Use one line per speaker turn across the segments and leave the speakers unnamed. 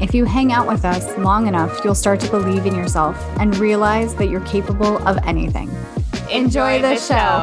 if you hang out with us long enough, you'll start to believe in yourself and realize that you're capable of anything.
Enjoy, the, show.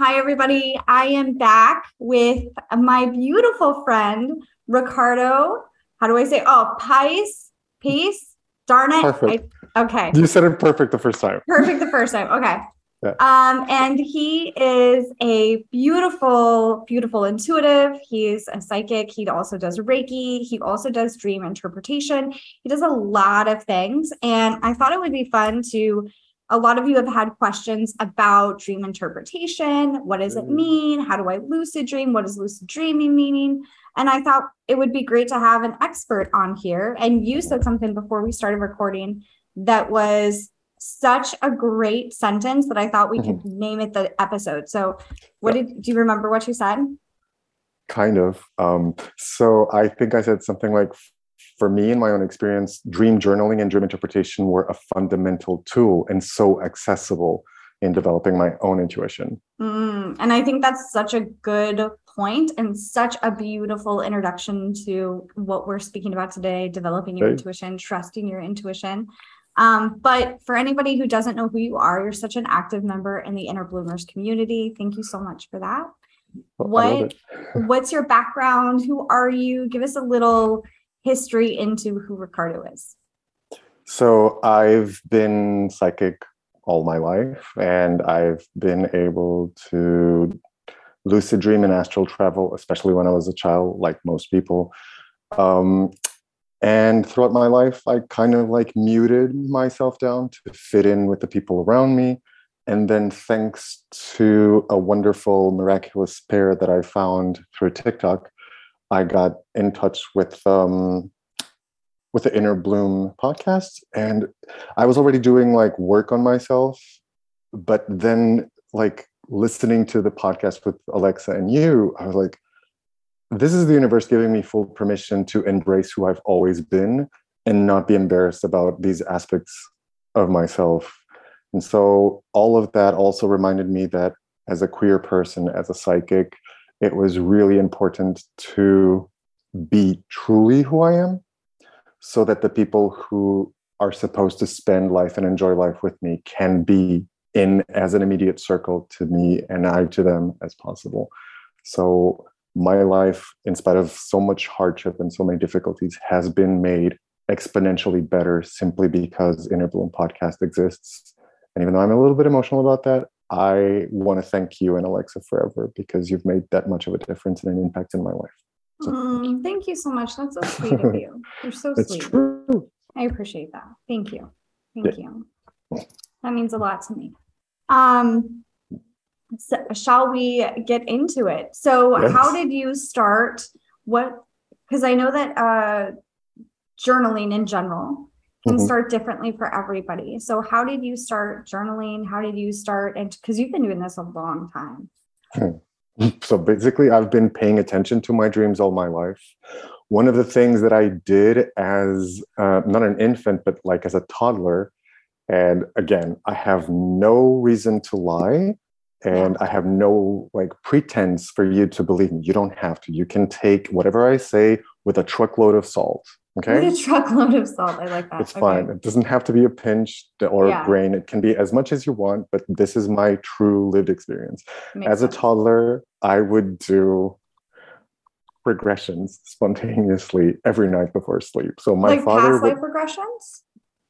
Hi, everybody. I am back with my beautiful friend, Ricardo. How do I say? Oh, Pice, Peace. Darn it.
Perfect.
I, okay.
You said it perfect the first time.
Perfect the first time. Okay.
Yeah.
Um, and he is a beautiful, beautiful intuitive. He's a psychic. He also does Reiki. He also does dream interpretation. He does a lot of things. And I thought it would be fun to. A lot of you have had questions about dream interpretation. What does it
Mm.
mean? How do I lucid dream? What does lucid dreaming meaning? And I thought it would be great to have an expert on here. And you said something before we started recording that was such a great sentence that I thought we could name it the episode. So, what did do you remember what you said?
Kind of. Um, so I think I said something like, for me, in my own experience, dream journaling and dream interpretation were a fundamental tool and so accessible in developing my own intuition.
Mm, and I think that's such a good point and such a beautiful introduction to what we're speaking about today developing your
Right.
intuition, trusting your intuition. Um, but for anybody who doesn't know who you are, you're such an active member in the Inner Bloomers community. Thank you so much for that.
Love
What what's your background? Who are you? Give us a little history into who Ricardo is.
So I've been psychic all my life, and I've been able to lucid dream and astral travel, especially when I was a child, like most people. Um, and throughout my life, I kind of like muted myself down to fit in with the people around me. And then, thanks to a wonderful, miraculous pair that I found through TikTok, I got in touch with um, with the Inner Bloom podcast, and I was already doing like work on myself, but then like listening to the podcast with Alexa and you, I was like, this is the universe giving me full permission to embrace who I've always been and not be embarrassed about these aspects of myself. And so all of that also reminded me that as a queer person, as a psychic, it was really important to be truly who I am so that the people who are supposed to spend life and enjoy life with me can be in as an immediate circle to me and I to them as possible. So my life, in spite of so much hardship and so many difficulties, has been made exponentially better simply because Inner Bloom podcast exists. And even though I'm a little bit emotional about that, I want to thank you and Alexa forever because you've made that much of a difference and an impact in my life. So
Mm, thank you so much. That's so sweet of you. You're so
It's
sweet.
true.
I appreciate that. Thank you. Thank you. That means a lot to me. Um, shall we get into it? So, how did you start? What? Because I know that uh, journaling in general can
Mhm.
start differently for everybody. So, how did you start journaling? How did you start? And because you've been doing this a long time.
So basically, I've been paying attention to my dreams all my life. One of the things that I did as uh, not an infant, but like as a toddler, and again, I have no reason to lie, and I have no like pretense for you to believe me. You don't have to. You can take whatever I say with a truckload of salt. Okay.
With a truckload of salt. I like that.
It's
Okay.
fine. It doesn't have to be a pinch or
Yeah.
a grain. It can be as much as you want, but this is my true lived experience.
Makes
As a toddler, I would do regressions spontaneously every night before sleep. So my
like
father
past
would,
life regressions.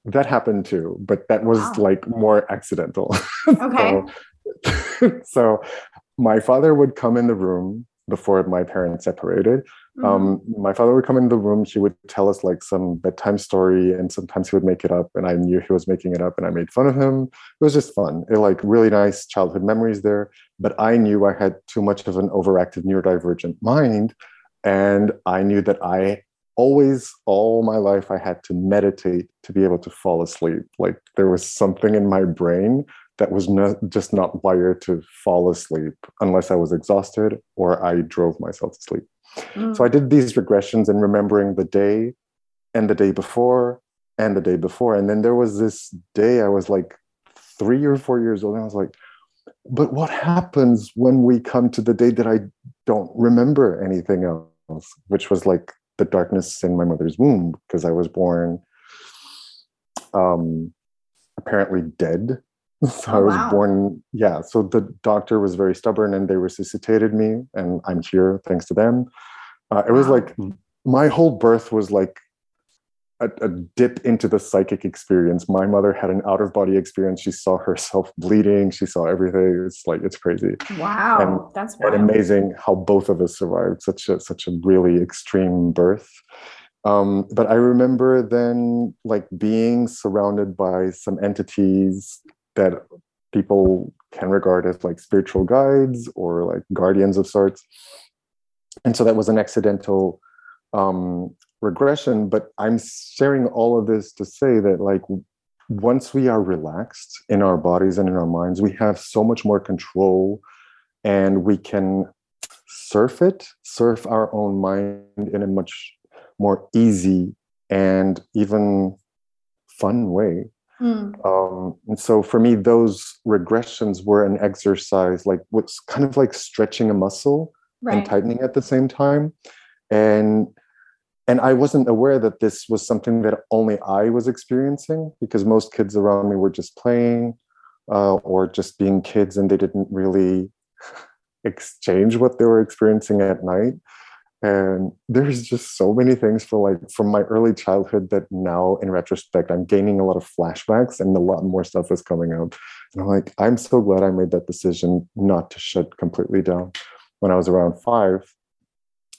that happened too, but that was
Wow.
like more accidental.
Okay.
so, so my father would come in the room before my parents separated.
Mhm.
Um, my father would come in the room. He would tell us like some bedtime story, and sometimes he would make it up, and I knew he was making it up, and I made fun of him. It was just fun. It like really nice childhood memories there. But I knew I had too much of an overactive neurodivergent mind, and I knew that I always all my life I had to meditate to be able to fall asleep. Like there was something in my brain that was not just not wired to fall asleep unless I was exhausted or I drove myself to sleep.
Mm.
So I did these regressions and remembering the day and the day before and the day before. And then there was this day I was like three or four years old. And I was like, but what happens when we come to the day that I don't remember anything else? Which was like the darkness in my mother's womb because I was born um, apparently dead. So
Oh,
I was
wow.
born, yeah. So the doctor was very stubborn and they resuscitated me, and I'm here thanks to them. Uh, it was
Wow.
like my whole birth was like a, a dip into the psychic experience. My mother had an out of body experience. She saw herself bleeding. She saw everything. It's like it's crazy
wow.
and-
That's
and amazing how both of us survived such a such a really extreme birth. Um, but I remember then like being surrounded by some entities that people can regard as like spiritual guides or like guardians of sorts. And so that was an accidental um, regression. But I'm sharing all of this to say that like once we are relaxed in our bodies and in our minds, we have so much more control and we can surf it, surf our own mind in a much more easy and even fun way.
Mm.
Um, and so for me, those regressions were an exercise, like what's kind of like stretching a muscle and tightening at the same time. And and I wasn't aware that this was something that only I was experiencing because most kids around me were just playing uh, or just being kids and they didn't really exchange what they were experiencing at night. And there's just so many things for like from my early childhood that now in retrospect, I'm gaining a lot of flashbacks and a lot more stuff is coming up. And I'm like, I'm so glad I made that decision not to shut completely down when I was around five.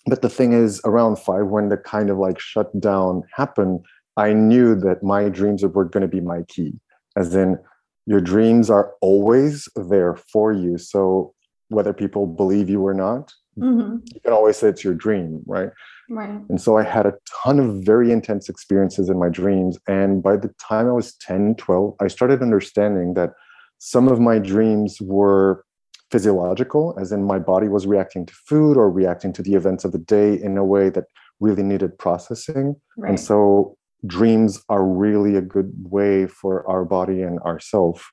But the thing is, around five, when the kind of like shutdown happened, I knew that my dreams were going to be my key. As in, your dreams are always there for you. So whether people believe you or not,
hmm
you can always say it's your dream, right?
Right.
And so I had a ton of very intense experiences in my dreams. And by the time I was 10, 12, I started understanding that some of my dreams were physiological, as in my body was reacting to food or reacting to the events of the day in a way that really needed processing.
Right.
And so dreams are really a good way for our body and ourself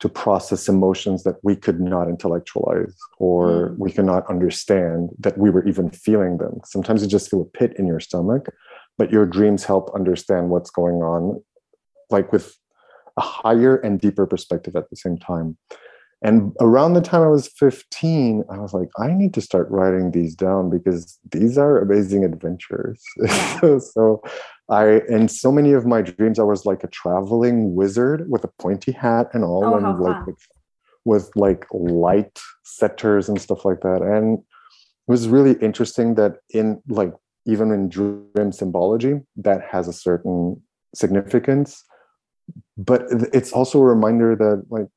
to process emotions that we could not intellectualize or
Mm.
we cannot understand that we were even feeling them. Sometimes you just feel a pit in your stomach, but your dreams help understand what's going on, like with a higher and deeper perspective at the same time. And around the time I was 15, I was like, I need to start writing these down because these are amazing adventures. So I, in so many of my dreams, I was like a traveling wizard with a pointy hat and all,
Oh,
and like with, with like light setters and stuff like that. And it was really interesting that in like even in dream symbology, that has a certain significance. But it's also a reminder that like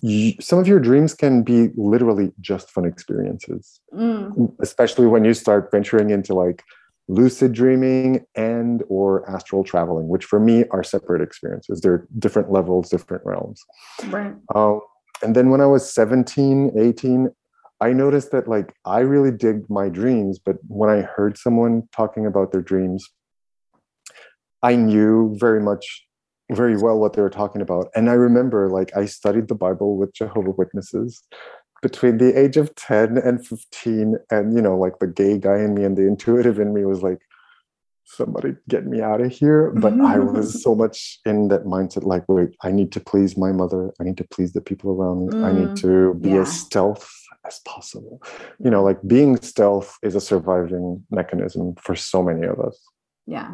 you, some of your dreams can be literally just fun experiences
Mm.
especially when you start venturing into like lucid dreaming and or astral traveling which for me are separate experiences. They're different levels different realms.
Right.
um, and then when i was 17 18 i noticed that like i really digged my dreams but when i heard someone talking about their dreams i knew very much very well what they were talking about. And i remember like i studied the bible with jehovah witnesses between the age of 10 and 15 and you know like the gay guy in me and the intuitive in me was like somebody get me out of here but i was so much in that mindset like wait i need to please my mother i need to please the people around me i need
Mm,
to be
yeah.
as stealth as possible you know like being stealth is a surviving mechanism for so many of us
Yeah.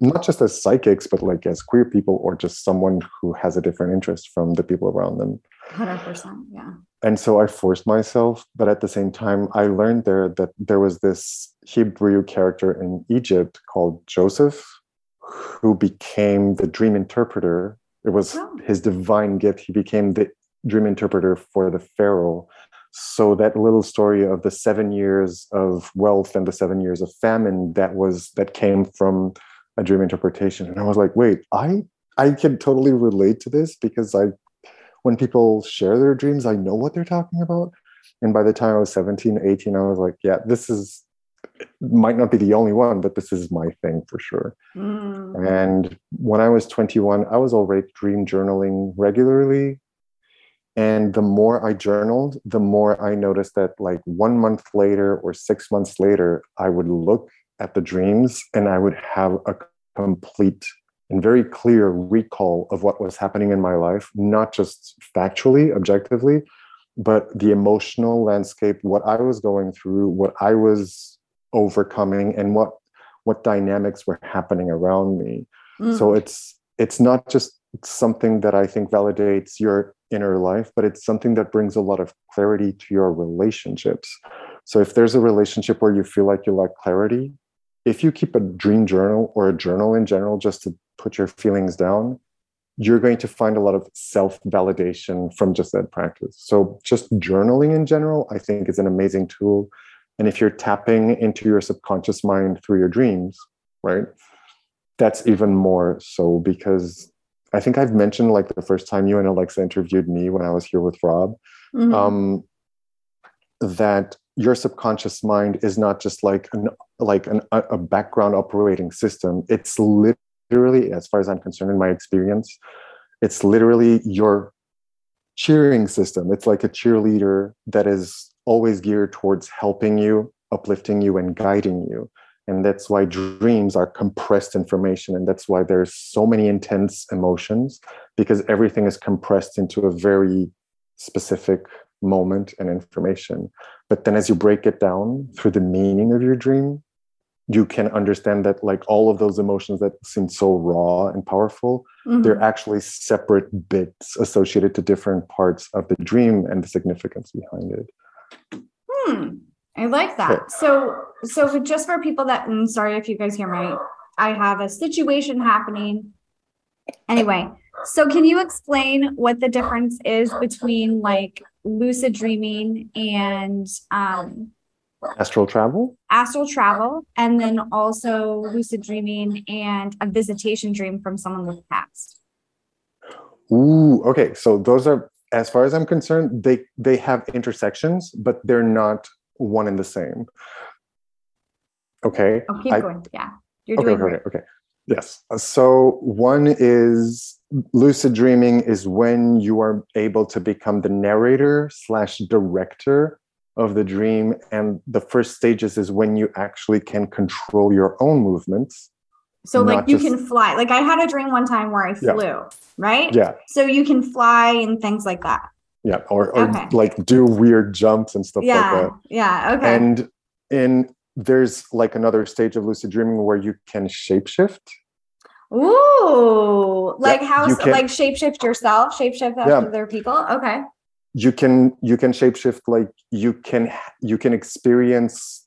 Not just as psychics, but like as queer people or just someone who has a different interest from the people around them.
100%. Yeah.
And so I forced myself, but at the same time, I learned there that there was this Hebrew character in Egypt called Joseph who became the dream interpreter. It was
Oh.
his divine gift. He became the dream interpreter for the Pharaoh. So that little story of the seven years of wealth and the seven years of famine that was that came from a dream interpretation. And I was like, wait, I I can totally relate to this because I when people share their dreams, I know what they're talking about. And by the time I was 17, 18, I was like, yeah, this is might not be the only one, but this is my thing for sure.
Mm.
And when I was 21, I was already dream journaling regularly. And the more I journaled, the more I noticed that, like one month later or six months later, I would look at the dreams and I would have a complete and very clear recall of what was happening in my life, not just factually, objectively, but the emotional landscape, what I was going through, what I was overcoming, and what what dynamics were happening around me
Mm.
so it's it's not just something that i think validates your inner life but it's something that brings a lot of clarity to your relationships so if there's a relationship where you feel like you lack clarity if you keep a dream journal or a journal in general just to put your feelings down you're going to find a lot of self validation from just that practice so just journaling in general i think is an amazing tool and if you're tapping into your subconscious mind through your dreams right that's even more so because I think I've mentioned like the first time you and Alexa interviewed me when I was here with Rob,
Mhm.
um, that your subconscious mind is not just like an like an, a a background operating system. It's literally, as far as I'm concerned, in my experience, it's literally your cheering system. It's like a cheerleader that is always geared towards helping you, uplifting you, and guiding you and that's why dreams are compressed information and that's why there's so many intense emotions because everything is compressed into a very specific moment and information but then as you break it down through the meaning of your dream you can understand that like all of those emotions that seem so raw and powerful
Mhm.
they're actually separate bits associated to different parts of the dream and the significance behind it
Hmm. I like that. So, so just for people that, and sorry if you guys hear my, I have a situation happening. Anyway, so can you explain what the difference is between like lucid dreaming and um,
astral travel
astral travel, and then also lucid dreaming and a visitation dream from someone with the past?
Ooh, okay. So those are, as far as I'm concerned, they they have intersections, but they're not one and the same. Okay.
Oh, keep
I-
going. Yeah, you're
Okay.
doing
Okay. Okay. Yes. So one is lucid dreaming is when you are able to become the narrator slash director of the dream, and the first stages is when you actually can control your own movements.
So like you
just-
can fly. Like I had a dream one time where I
Yeah.
flew, right?
Yeah.
So you can fly and things like that.
Yeah. Or, or
Okay.
like do weird jumps and stuff like that.
Yeah. Yeah. Okay.
And in there's like another stage of lucid dreaming where you can shapeshift.
Ooh, like how
can-
like shapeshift yourself, shapeshift
Yeah.
other people. Okay.
You can you can shapeshift like you can you can experience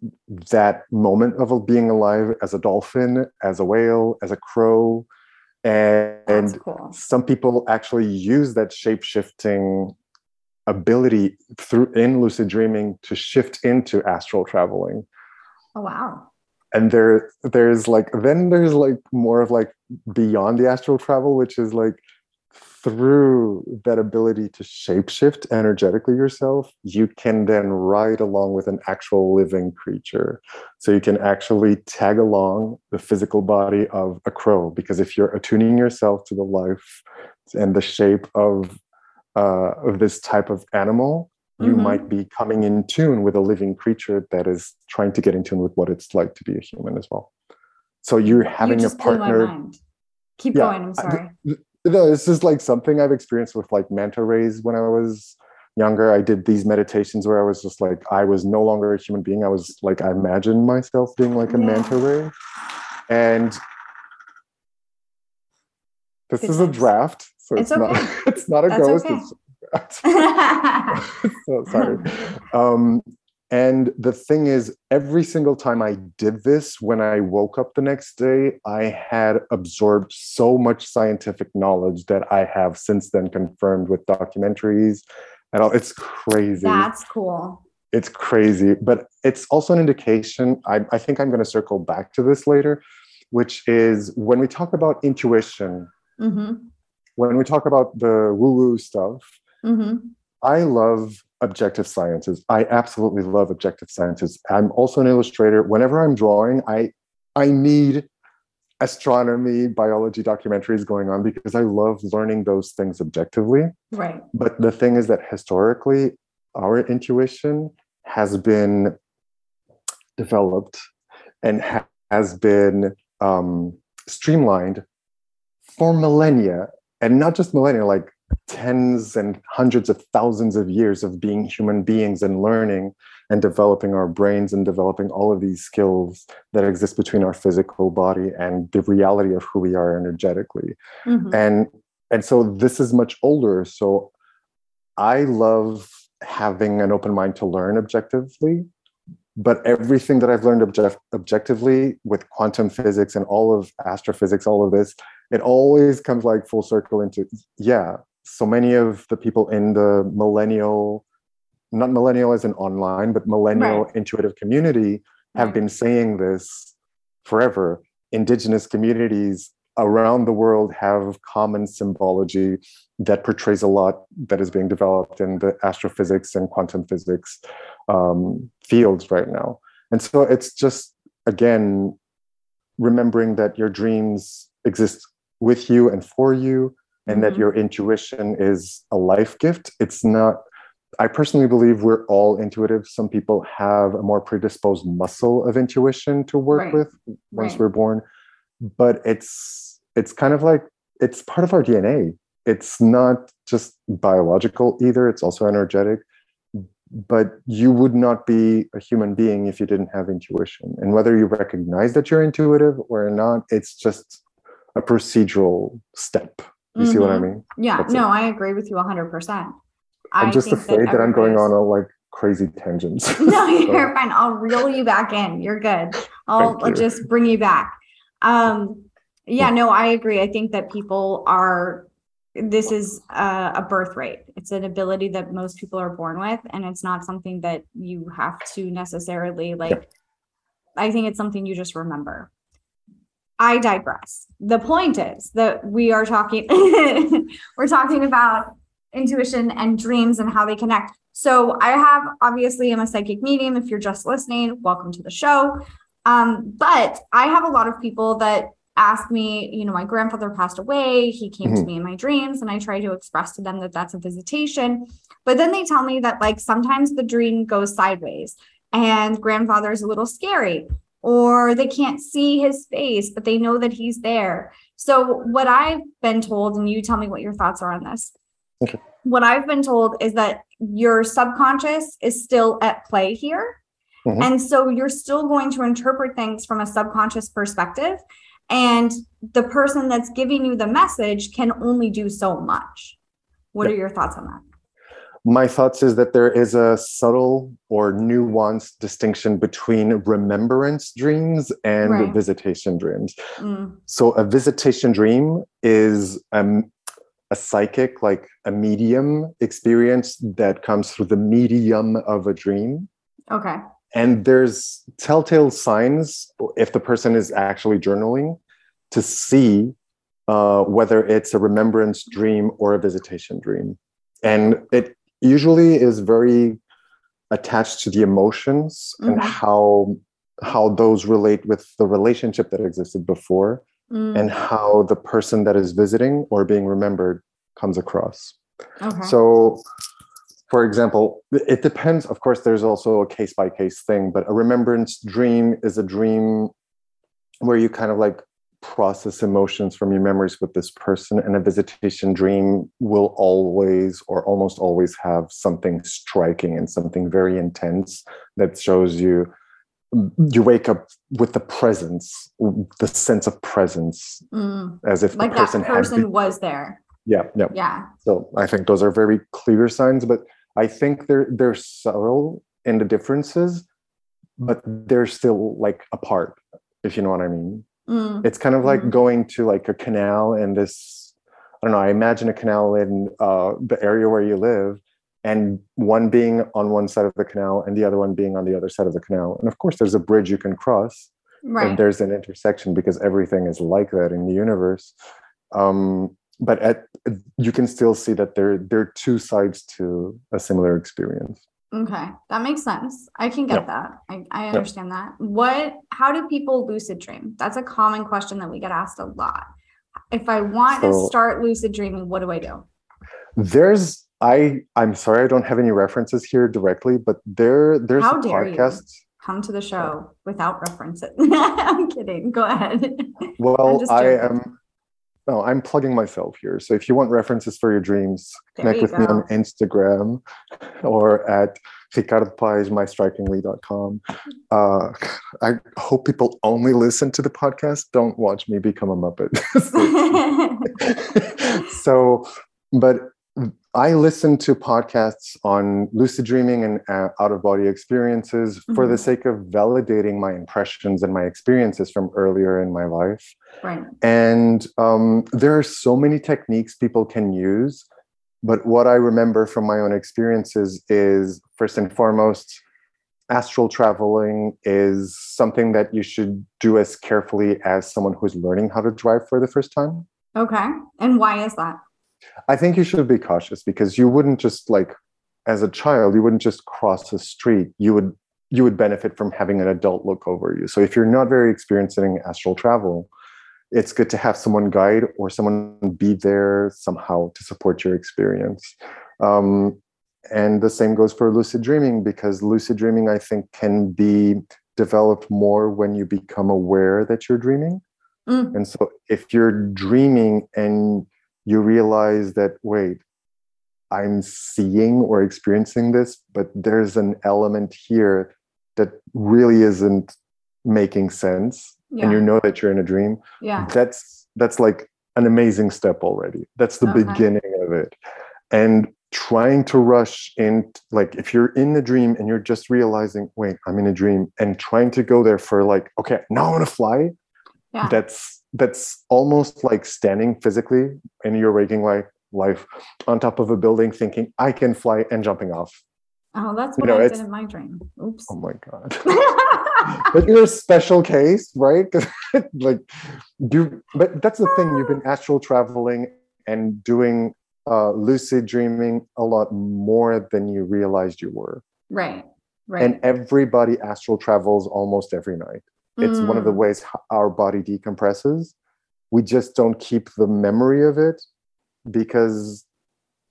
that moment of being alive as a dolphin, as a whale, as a crow, and,
cool.
some people actually use that shape-shifting ability through in lucid dreaming to shift into astral traveling.
Oh wow.
and there there's like then there's like more of like beyond the astral travel which is like through that ability to shapeshift energetically yourself you can then ride along with an actual living creature so you can actually tag along the physical body of a crow because if you're attuning yourself to the life and the shape of uh, of this type of animal you
Mhm.
might be coming in tune with a living creature that is trying to get in tune with what it's like to be a human as well. So you're having
you
a
just blew my
partner.
Keep
Yeah,
going. I'm
I-
sorry
no, this is like something I've experienced with like manta rays when I was younger. I did these meditations where I was just like, I was no longer a human being. I was like, I imagined myself being like a
yeah.
manta ray. And this is a draft, so
it's,
it's
okay.
not it's not a
That's
ghost.
Okay.
so sorry. Um, and the thing is, every single time I did this, when I woke up the next day, I had absorbed so much scientific knowledge that I have since then confirmed with documentaries and all. It's crazy.
That's cool.
it's crazy, but it's also an indication. I, I think I'm going to circle back to this later, which is when we talk about intuition,
hmm
when we talk about the woo woo stuff,
hmm
I love objective sciences. I absolutely love objective sciences. I'm also an illustrator. Whenever I'm drawing, I I need astronomy, biology documentaries going on because I love learning those things objectively.
Right.
But the thing is that historically, our intuition has been developed and ha- has been um, streamlined for millennia, and not just millennia, like tens and hundreds of thousands of years of being human beings and learning and developing our brains and developing all of these skills that exist between our physical body and the reality of who we are energetically
Mhm.
and and so this is much older so i love having an open mind to learn objectively but everything that i've learned object- objectively with quantum physics and all of astrophysics all of this it always comes like full circle into yeah so many of the people in the millennial not millennial as an online but millennial
Right.
intuitive community have
Right.
been saying this forever indigenous communities around the world have common symbology that portrays a lot that is being developed in the astrophysics and quantum physics um, fields right now. And so it's just, again, remembering that your dreams exist with you and for you, and that
Mhm.
your intuition is a life gift. It's not. I personally believe we're all intuitive. Some people have a more predisposed muscle of intuition to work
Right.
with once
Right.
we're born but it's it's kind of like it's part of our dna it's not just biological either it's also energetic but you would not be a human being if you didn't have intuition and whether you recognize that you're intuitive or not it's just a procedural step you see what i
Mhm.
mean
Yeah,
That's
no, I agree with you 100%.
i'm
I
just afraid that, i'm going on a like crazy tangents
No, you're fine. I'll reel you back in. You're good. I'll
you.
just bring you back. Um, yeah, no, I agree. I think that people are, this is a, a birthright. It's an ability that most people are born with, and it's not something that you have to necessarily like. I think it's something you just remember. I digress. The point is that we are talking, we're talking about intuition and dreams and how they connect. So I have obviously I'm a psychic medium. If you're just listening, welcome to the show. Um, but I have a lot of people that ask me, you know, my grandfather passed away. He came to
Mhm.
me in my dreams, and I try to express to them that that's a visitation. But then they tell me that like sometimes the dream goes sideways and grandfather's a little scary, or they can't see his face, but they know that he's there. So what I've been told, and you tell me what your thoughts are on this.
Okay.
What I've been told is that your subconscious is still at play here.
Mhm.
And so you're still going to interpret things from a subconscious perspective. And the person that's giving you the message can only do so much. What
Yeah.
are your thoughts on that?
My thoughts is that there is a subtle or nuanced distinction between remembrance dreams and
Right.
visitation dreams
Mm,
so a visitation dream is um, a psychic like a medium experience that comes through the medium of a dream
okay.
and there's telltale signs if the person is actually journaling to see uh, whether it's a remembrance dream or a visitation dream and it usually is very attached to the emotions and
Mhm.
how how those relate with the relationship that existed before
Mm,
and how the person that is visiting or being remembered comes across
okay.
so, for example, it depends. Of course, there's also a case by case thing, but a remembrance dream is a dream where you kind of like process emotions from your memories with this person. And a visitation dream will always or almost always have something striking and something very intense that shows you you wake up with the presence, the sense of presence,
Mm.
as if
Like
the
that
person,
person
had. Be-
was there.
yeah, yeah.
Yeah.
So I think those are very clear signs, but I think they're they're subtle in the differences, but they're still like apart. If you know what I mean.
Mm.
It's kind of like
Mhm.
going to like a canal and this, I don't know, I imagine a canal in uh, the area where you live and one being on one side of the canal and the other one being on the other side of the canal. And of course, there's a bridge you can cross
Right.
and there's an intersection because everything is like that in the universe. Um, but at, you can still see that there, there are two sides to a similar experience.
Okay, that makes sense. I can get
Yep.
that. I, I understand that. What, how do people lucid dream? That's a common question that we get asked a lot. If I want to start lucid dreaming, what do I do?
There's I I'm sorry I don't have any references here directly, but there there's
How
a
dare you. Come to the show without references. I'm kidding. Go ahead.
Well, I am. No, I'm plugging myself here. So if you want references for your dreams,
There
connect
you
with me on. Instagram or at ricardopage.mystrikingly.com. Uh, I hope people only listen to the podcast. Don't watch me become a Muppet. so, but I listen to podcasts on lucid dreaming and uh, out of body experiences for the
Mhm.
sake of validating my impressions and my experiences from earlier in my life.
right.
And um, there are so many techniques people can use. But what I remember from my own experiences is first and foremost, astral traveling is something that you should do as carefully as someone who's learning how to drive for the first time.
Okay. And why is that?
I think you should be cautious because you wouldn't just like as a child, you wouldn't just cross a street. You would you would benefit from having an adult look over you. So if you're not very experienced in astral travel, it's good to have someone guide or someone be there somehow to support your experience. Um, and the same goes for lucid dreaming because lucid dreaming, I think, can be developed more when you become aware that you're dreaming.
Mm,
And so if you're dreaming and you realize that, wait, I'm seeing or experiencing this, but there's an element here that really isn't making sense,
yeah.
and you know that you're in a dream,
yeah.
that's that's like an amazing step already. That's the
Okay.
beginning of it. And trying to rush in, like if you're in the dream and you're just realizing, wait, I'm in a dream, and trying to go there for like, okay, now I want to fly.
Yeah.
That's that's almost like standing physically in your waking life life on top of a building thinking I can fly and jumping off.
Oh, that's
You
what
know,
I did in my dream. Oops.
Oh my god. but you're a special case, right? like you but that's the thing, you've been astral traveling and doing uh lucid dreaming a lot more than you realized you were.
right. Right.
And everybody astral travels almost every night. It's one of the
Mm,
ways our body decompresses. We just don't keep the memory of it because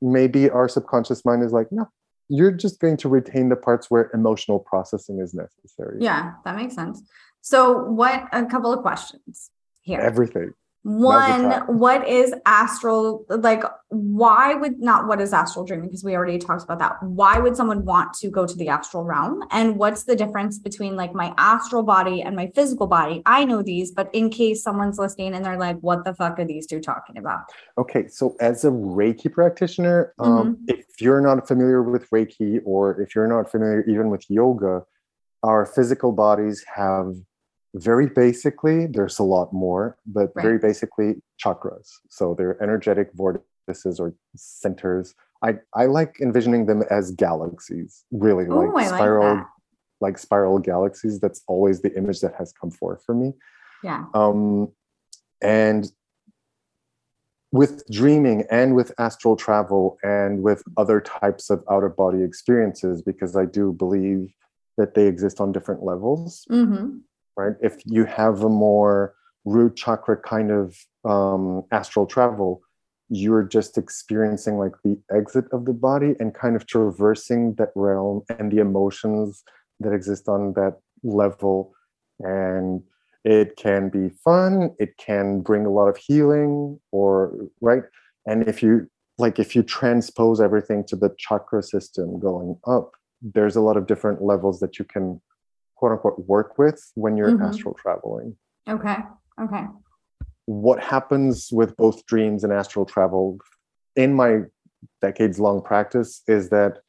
maybe our subconscious mind is like, no, you're just going to retain the parts where emotional processing is necessary.
Yeah, that makes sense. So, what a couple of questions here.
Everything.
One, what is astral? Like, why would not what is astral dreaming? Because we already talked about that. Why would someone want to go to the astral realm? And what's the difference between like my astral body and my physical body? I know these, but in case someone's listening and they're like, what the fuck are these two talking about?
Okay, so as a Reiki practitioner, um,
Mm-hmm.
if you're not familiar with Reiki or if you're not familiar even with yoga, our physical bodies have very basically, there's a lot more, but
Right.
very basically chakras. So they're energetic vortices or centers. I, I like envisioning them as galaxies, really
Oh,
like
I like
spiral,
that.
like spiral galaxies. That's always the image that has come forth for me.
Yeah.
Um, and with dreaming and with astral travel and with other types of out of body experiences, because I do believe that they exist on different levels,
Mm-hmm.
Right? If you have a more root chakra kind of um, astral travel, you're just experiencing like the exit of the body and kind of traversing that realm and the emotions that exist on that level. And it can be fun, it can bring a lot of healing, or right. And if you like, if you transpose everything to the chakra system going up, there's a lot of different levels that you can quote unquote work with when you're
Mhm.
astral traveling.
Okay. Okay.
What happens with both dreams and astral travel in my decades long practice is that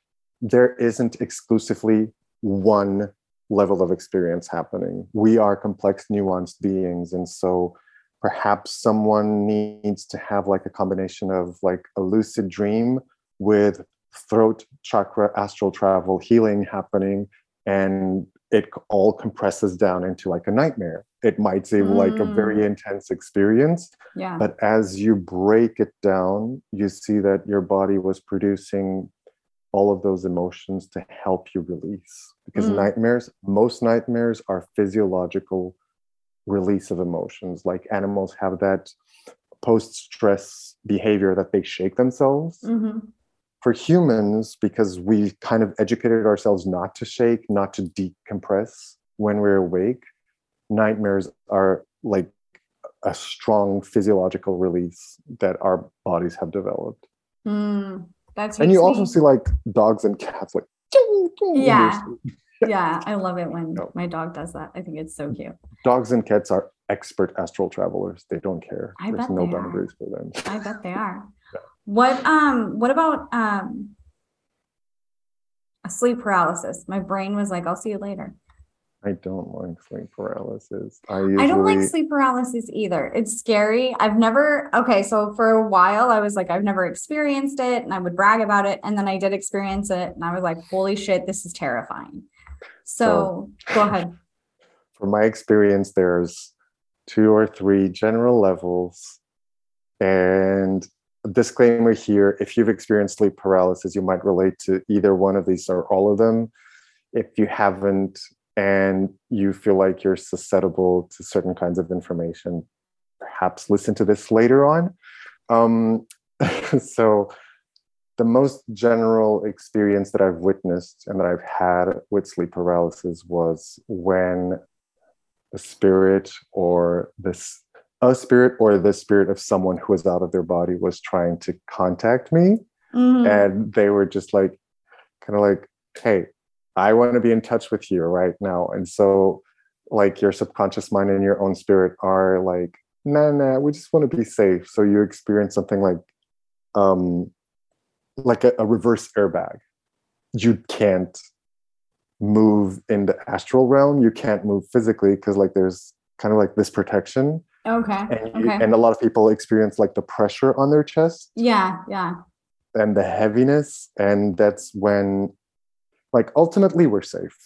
there isn't exclusively one level of experience happening. We are complex, nuanced beings. And so perhaps someone needs to have like a combination of like a lucid dream with throat chakra astral travel healing happening and it all compresses down into like a nightmare. It might seem like a very intense experience
Yeah.
but as you break it down you see that your body was producing all of those emotions to help you release. Because
Mm.
nightmares most nightmares are physiological release of emotions. Like animals have that post stress behavior that they shake themselves.
Hmm
for humans because we kind of educated ourselves not to shake not to decompress when we're awake nightmares are like a strong physiological release that our bodies have developed
Mm, that's
and you also see like dogs and cats like
Yeah. yeah, I love it when
No.
my dog does that. I think it's so cute.
dogs and cats are expert astral travelers they don't care
I
there's no
they are.
boundaries for them
I bet they are. What um what about um a sleep paralysis? My brain was like, I'll see you later.
i don't like sleep paralysis i usually
I don't like sleep paralysis either. It's scary. I've never okay, so for a while I was like, I've never experienced it and I would brag about it. And then I did experience it and I was like, holy shit, this is terrifying. So go ahead.
from my experience, there's two or three general levels. And disclaimer here if you've experienced sleep paralysis, you might relate to either one of these or all of them. If you haven't, and you feel like you're susceptible to certain kinds of information, perhaps listen to this later on. Um, so, the most general experience that I've witnessed and that I've had with sleep paralysis was when a spirit or this a spirit or the spirit of someone who was out of their body was trying to contact me.
Mhm.
and they were just like kind of like hey i want to be in touch with you right now. And so like your subconscious mind and your own spirit are like nah nah we just want to be safe. So you experience something like um like a, a reverse airbag. You can't move in the astral realm. You can't move physically because like there's kind of like this protection
Okay.
and, you,
Okay.
and a lot of people experience like the pressure on their chest
Yeah, yeah.
and the heaviness and that's when like ultimately we're safe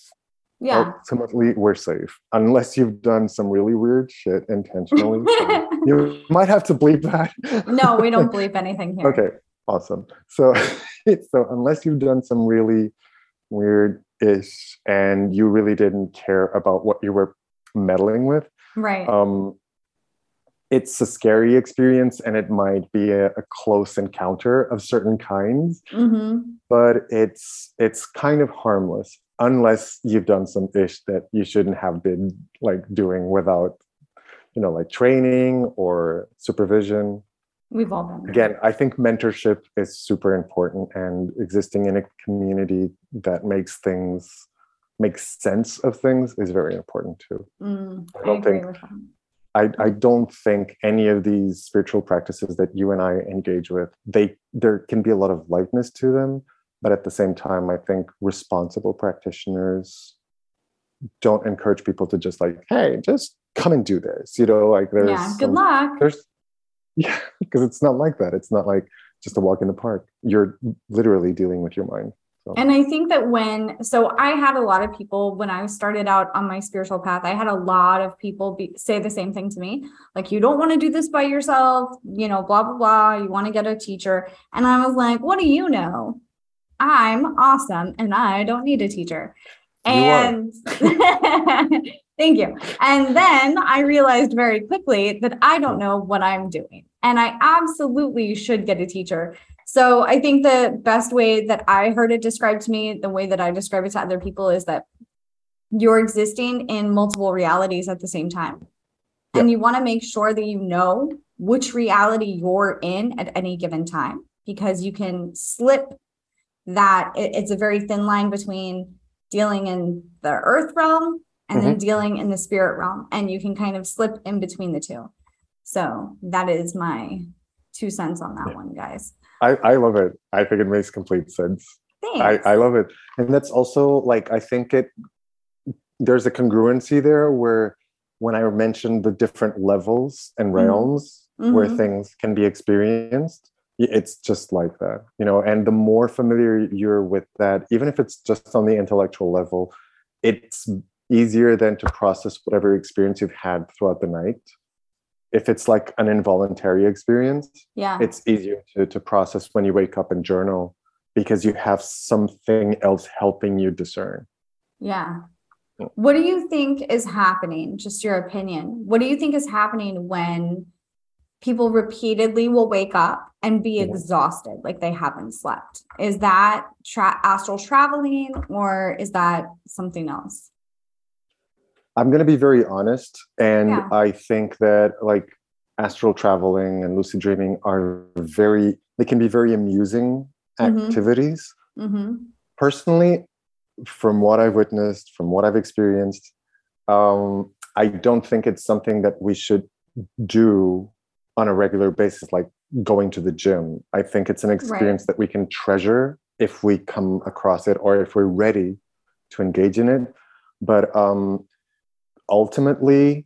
Yeah.
ultimately we're safe unless you've done some really weird shit intentionally you might have to bleep that
no, we don't bleep anything here.
okay awesome so so unless you've done some really weird ish and you really didn't care about what you were meddling with
Right.
um it's a scary experience and it might be a, a close encounter of certain kinds
hmm
but it's it's kind of harmless unless you've done some ish that you shouldn't have been like doing without you know like training or supervision.
We've all been
again i think mentorship is super important and existing in a community that makes things makes sense of things is very important too.
Mm,
I
I,
don't
agree
think-. I, I don't think any of these spiritual practices that you and I engage with, they there can be a lot of lightness to them, but at the same time, I think responsible practitioners don't encourage people to just like, hey, just come and do this. You know, like there's
Yeah. Good
some-
luck.
There's yeah, because it's not like that. It's not like just a walk in the park. You're literally dealing with your mind. So
And I think that when, so I had a lot of people when I started out on my spiritual path, I had a lot of people be, say the same thing to me. Like, you don't want to do this by yourself, you know, blah, blah, blah. You want to get a teacher. And I was like, what do you know? I'm awesome and I don't need a teacher.
You.
And thank you. And then I realized very quickly that I don't know what I'm doing. And I absolutely should get a teacher. So I think the best way that I heard it described to me, the way that I describe it to other people is that you're existing in multiple realities at the same time. And you want to make sure that you know which reality you're in at any given time because you can slip that it's a very thin line between dealing in the earth realm and then mm-hmm. dealing in the spirit realm and you can kind of slip in between the two so that is my two cents on that
Yeah.
one guys
I, I love it. I think it makes complete sense. I,
Thanks.
I love it. And that's also like I think it there's a congruency there where when I mentioned the different levels and
Mhm.
realms where
Mhm.
things can be experienced, it's just like that, you know. And the more familiar you're with that, even if it's just on the intellectual level, it's easier then to process whatever experience you've had throughout the night. If it's like an involuntary experience,
yeah
it's easier to, to process when you wake up and journal because you have something else helping you discern.
Yeah. What do you think is happening? Just your opinion. What do you think is happening when people repeatedly will wake up and be exhausted, like they haven't slept? Is that tra- astral traveling or is that something else?
I'm going to be very honest. And
Yeah.
I think that like astral traveling and lucid dreaming are very, they can be very amusing
Mhm.
activities.
Mm-hmm.
Personally, from what I've witnessed, from what I've experienced, um, I don't think it's something that we should do on a regular basis, like going to the gym. I think it's an experience that we can treasure if we come across it or if we're ready to engage in it. But um, ultimately,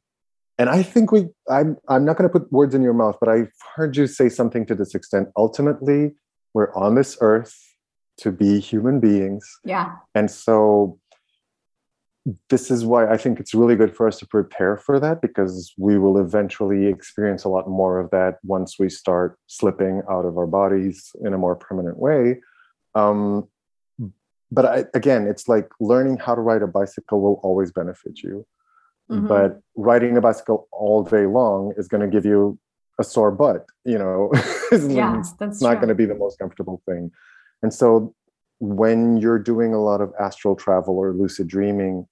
and I think we, I'm, I'm not going to put words in your mouth, but I've heard you say something to this extent. Ultimately, we're on this earth to be human beings.
Yeah.
And so this is why I think it's really good for us to prepare for that because we will eventually experience a lot more of that once we start slipping out of our bodies in a more permanent way. Um, but I, again, it's like learning how to ride a bicycle will always benefit you.
Mhm.
But riding a bicycle all day long is going to give you a sore butt, you know, it's,
yeah,
it's not going to be the most comfortable thing. And so when you're doing a lot of astral travel or lucid dreaming,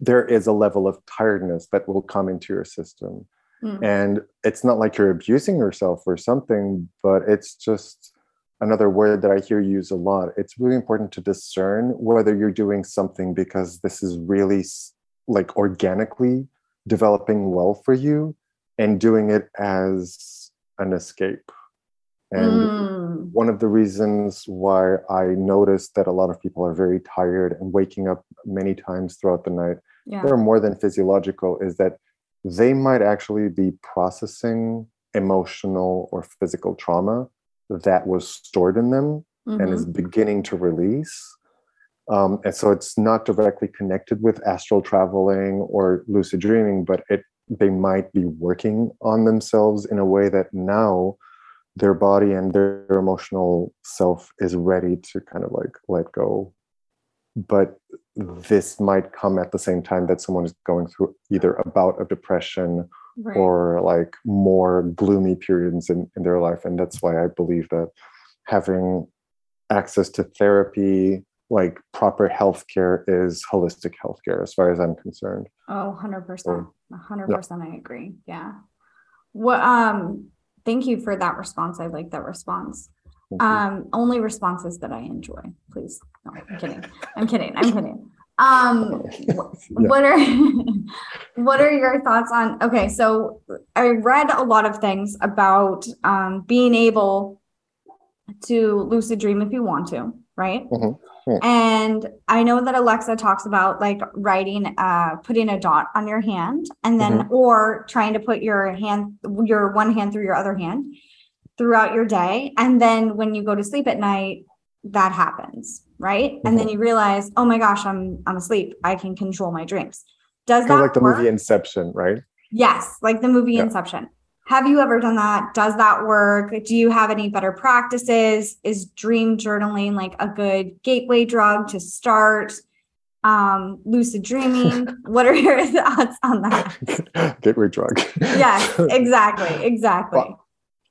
there is a level of tiredness that will come into your system.
Mm.
And it's not like you're abusing yourself or something, but it's just another word that I hear used a lot. It's really important to discern whether you're doing something because this is really like organically developing well for you and doing it as an escape. And
Mm.
one of the reasons why I noticed that a lot of people are very tired and waking up many times throughout the night,
Yeah.
they're more than physiological, is that they might actually be processing emotional or physical trauma that was stored in them and
Mhm.
is beginning to release. Um, and so it's not directly connected with astral traveling or lucid dreaming, but it they might be working on themselves in a way that now their body and their emotional self is ready to kind of like let go. But this might come at the same time that someone is going through either a bout of depression
Right.
or like more gloomy periods in, in their life. And that's why I believe that having access to therapy, like proper healthcare, is holistic healthcare as far as I'm concerned.
Oh, 100%.
So,
100% I agree. Yeah. What um thank you for that response. I like that response. Um only responses that I enjoy. Please. No, I'm kidding. I'm kidding. I'm kidding. Um wh-
Yeah.
what are what are your thoughts on okay, so I read a lot of things about um being able to lucid dream if you want to, right?
Mhm. Yeah.
And I know that Alexa talks about like writing, uh, putting a dot on your hand and then,
Mm-hmm.
or trying to put your hand, your one hand through your other hand throughout your day. And then when you go to sleep at night, that happens, right? And then you realize, oh my gosh, I'm, I'm asleep. I can control my dreams. Does
Kind
that
like the
work?
movie Inception, right?
Yes, like the movie
Yeah.
Inception. Have you ever done that? Does that work? Do you have any better practices? Is dream journaling like a good gateway drug to start um lucid dreaming? what are your thoughts on that?
Gateway drug.
Yes, exactly, exactly.
Well,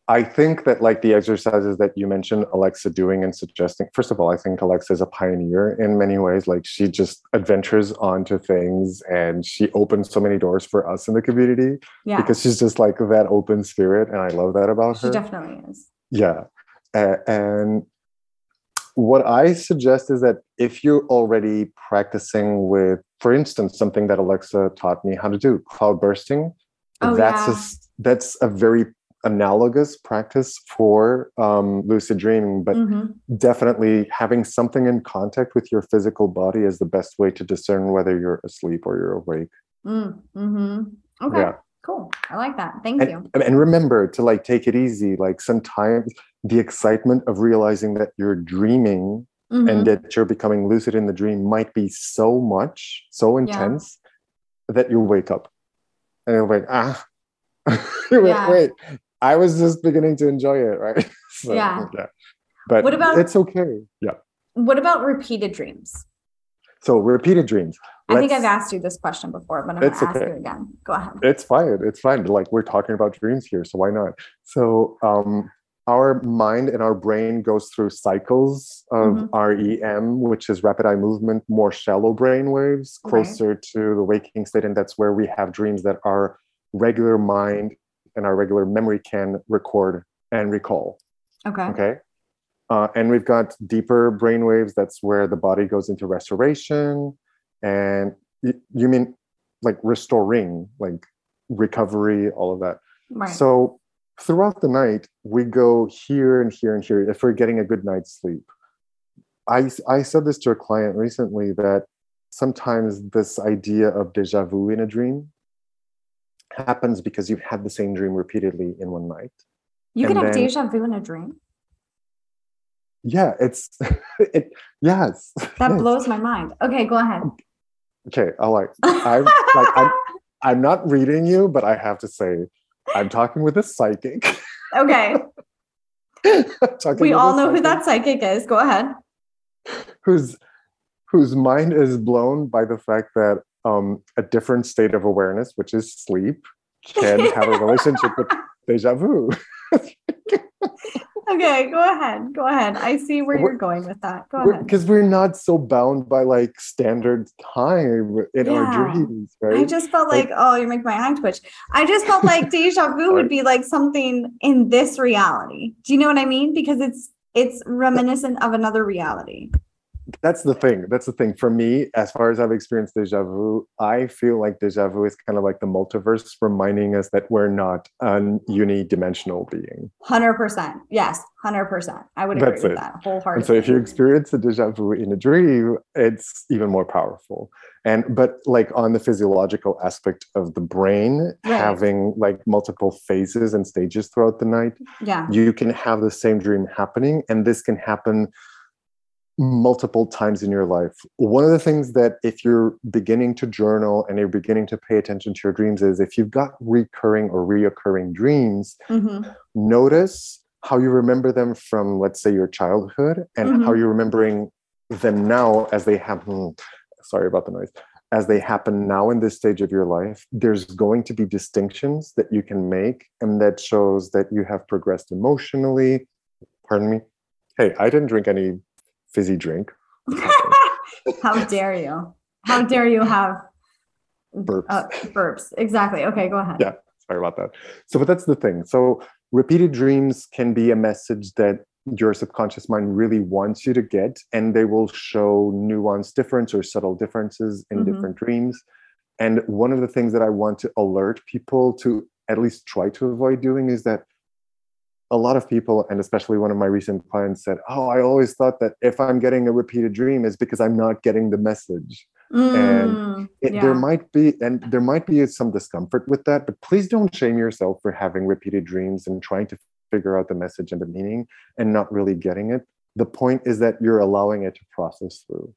I think that like the exercises that you mentioned Alexa doing and suggesting, first of all, I think Alexa is a pioneer in many ways. Like she just adventures onto things and she opens so many doors for us in the community
yeah,
because she's just like that open spirit. And I love that about
she
her.
She definitely is.
yeah. And what I suggest is that if you're already practicing with, for instance, something that Alexa taught me how to do, cloud bursting,
Oh,
that's
yeah.
a that's a very analogous practice for um, lucid dreaming, but
Mhm.
definitely having something in contact with your physical body is the best way to discern whether you're asleep or you're awake.
Mm, mhm. Okay.
Yeah.
Cool. I like that. Thank you.
And, and remember to like take it easy. Like sometimes the excitement of realizing that you're dreaming
Mhm.
and that you're becoming lucid in the dream might be so much, so intense that you wake up and you're like, ah, wait,
Yeah.
wait, I was just beginning to enjoy it, right? So,
Yeah.
But
What about-
it's okay. Yeah.
What about repeated dreams?
So repeated dreams.
I think
Let's-
I've asked you this question before, but I'm going to ask
okay.
you again. Go ahead.
it's fine it's fine like we're talking about dreams here so why not so um our mind and our brain goes through cycles of
Mhm.
REM, which is rapid eye movement, more shallow brain waves,
Right.
closer to the waking state. And that's where we have dreams that are regular mind and our regular memory can record and recall.
Okay.
Okay. Uh, and we've got deeper brain waves. That's where the body goes into restoration. And you, you mean like restoring, like recovery, all of that.
Right.
So throughout the night, we go here and here and here if we're getting a good night's sleep. I, I said this to a client recently that sometimes this idea of deja vu in a dream happens because you've had the same dream repeatedly in one night.
you can
and
have
then-
deja vu in a dream.
Yeah, it's it yes.
That
yes.
blows my mind. Okay, go ahead.
Okay, I like I'm like I'm I'm not reading you, but I have to say, I'm talking with a psychic.
okay.
Talking
We all know who that psychic is. Go ahead.
whose whose mind is blown by the fact that um, a different state of awareness, which is sleep, can have a relationship with deja vu.
Okay, go ahead. Go ahead. I see where
We're-
you're going with that. Go ahead.
Because we're not so bound by like standard time in
Yeah.
our dreams, right?
I just felt
Like-
like, oh, you make my eye twitch. I just felt like deja vu would be like something in this reality. Do you know what I mean? Because it's it's reminiscent of another reality.
That's the thing. That's the thing. For me, as far as I've experienced deja vu, I feel like deja vu is kind of like the multiverse reminding us that we're not an unidimensional being.
Hundred percent. Yes, hundred percent. I would agree
That's
with
it.
that wholeheartedly.
And so if you experience a deja vu in a dream, it's even more powerful. And but like on the physiological aspect of the brain
Right.
having like multiple phases and stages throughout the night,
yeah,
you can have the same dream happening and this can happen multiple times in your life. One of the things that if you're beginning to journal and you're beginning to pay attention to your dreams is if you've got recurring or reoccurring dreams,
Mhm.
notice how you remember them from let's say your childhood and how
Mhm.
you're remembering them now as they happen sorry about the noise as they happen now in this stage of your life there's going to be distinctions that you can make and that shows that you have progressed emotionally pardon me hey i didn't drink any fizzy drink
How dare you? How dare you have
Burps.
Uh, burps. Exactly. Okay, go ahead.
Yeah. sorry about that so but that's the thing so repeated dreams can be a message that your subconscious mind really wants you to get and they will show nuanced difference or subtle differences in
Mhm.
different dreams and one of the things that i want to alert people to at least try to avoid doing is that a lot of people and especially one of my recent clients said oh i always thought that if i'm getting a repeated dream is because i'm not getting the message.
Mm,
it,
yeah.
there might be and there might be some discomfort with that but please don't shame yourself for having repeated dreams and trying to figure out the message and the meaning and not really getting it. The point is that you're allowing it to process through.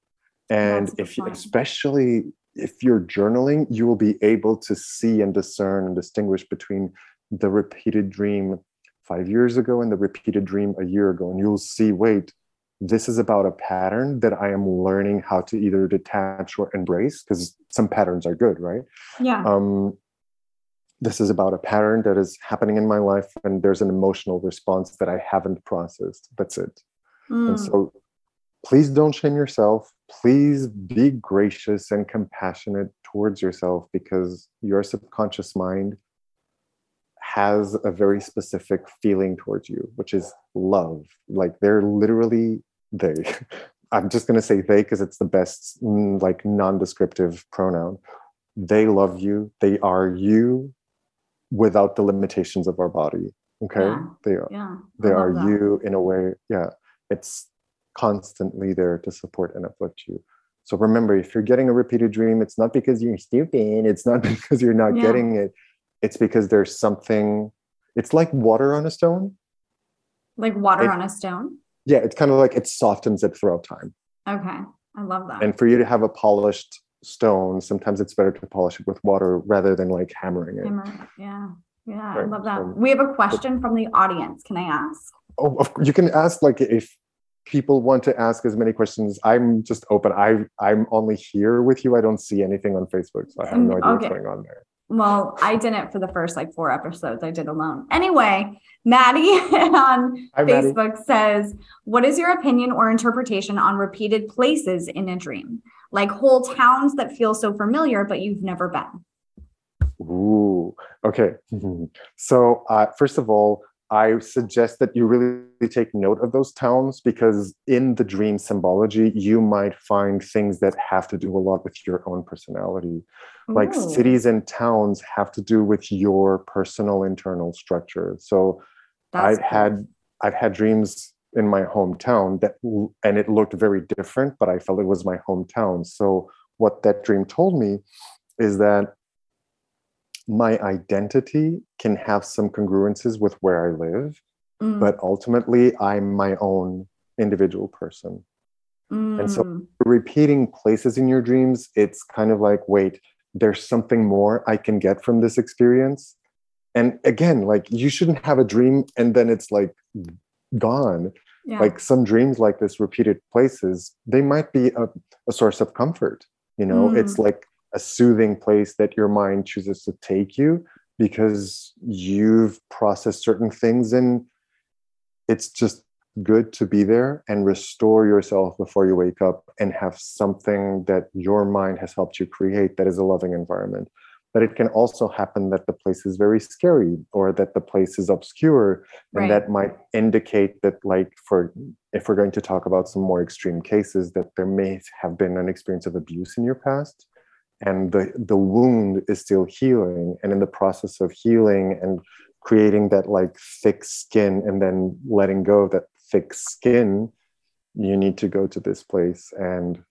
And
That's a good
if you, especially if you're journaling you will be able to see and discern and distinguish between the repeated dream five years ago and the repeated dream a year ago and you'll see wait this is about a pattern that I am learning how to either detach or embrace because some patterns are good, right?
yeah.
Um, this is about a pattern that is happening in my life and there's an emotional response that I haven't processed. That's it. And
Mm,
so please don't shame yourself. Please be gracious and compassionate towards yourself because your subconscious mind has a very specific feeling towards you, which is love. Like they're literally they i'm just going to say they because it's the best mm, like non-descriptive pronoun they love you they are you without the limitations of our body okay
Yeah.
they are
Yeah.
they are
that.
you in a way yeah it's constantly there to support and uplift you so remember if you're getting a repeated dream it's not because you're stupid it's not because you're not
Yeah.
getting it it's because there's something it's like water on a stone
Like water
It-
on a stone.
yeah it's kind of like it softens it throughout time
Okay. I love that.
and for you to have a polished stone sometimes it's better to polish it with water rather than like hammering it
Hammer. Yeah. Yeah. I love that.
so-
We have a question from the audience. Can I ask?
oh of, you can ask like if people want to ask as many questions i'm just open i i'm only here with you i don't see anything on facebook so i have no
Mm,
idea
okay.
what's going on there
Well, I didn't for the first like four episodes. I did alone. Anyway, Maddie on
Hi, Maddie.
Facebook says, What is your opinion or interpretation on repeated places in a dream? Like whole towns that feel so familiar, but you've never been.
Ooh, okay. so, uh, first of all, I suggest that you really take note of those towns because in the dream symbology, you might find things that have to do a lot with your own personality. Like cities and towns have to do with your personal internal structure. So,
That's
I've
cool.
had I've had dreams in my hometown that and it looked very different, but I felt it was my hometown. So what that dream told me is that my identity can have some congruences with where I live,
Mm,
but ultimately I'm my own individual person. and so-
mm,
Repeating places in your dreams, it's kind of like, wait, there's something more I can get from this experience. And again, like you shouldn't have a dream and then it's like gone.
yeah.
like some dreams like this repeated places they might be a, a source of comfort you know
Mm.
it's like a soothing place that your mind chooses to take you because you've processed certain things and it's just good to be there and restore yourself before you wake up and have something that your mind has helped you create that is a loving environment but it can also happen that the place is very scary or that the place is obscure and
Right.
that might indicate that like for if we're going to talk about some more extreme cases that there may have been an experience of abuse in your past and the the wound is still healing and in the process of healing and creating that like thick skin and then letting go of that thick skin you need to go to this place and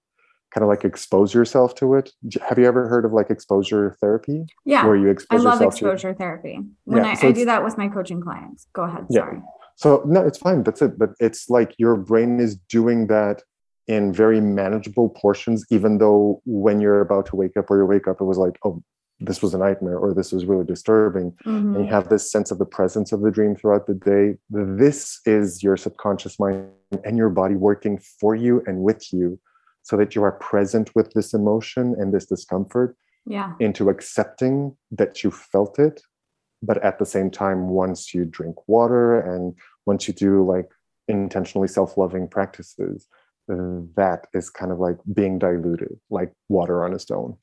kind of like expose yourself to it have you ever heard of like exposure therapy
yeah.
where you
I
expose
love
yourself to
exposure therapy. When
Yeah,
I,
so
I do that with my coaching clients. Go ahead.
Yeah.
Sorry.
So no, it's fine. That's it. But it's like your brain is doing that in very manageable portions, even though when you're about to wake up or you wake up, it was like, oh, this was a nightmare or this was really disturbing.
Mhm.
And you have this sense of the presence of the dream throughout the day. This is your subconscious mind and your body working for you and with you so that you are present with this emotion and this discomfort
Yeah.
into accepting that you felt it but at the same time once you drink water and once you do like intentionally self-loving practices uh, that is kind of like being diluted like water on a stone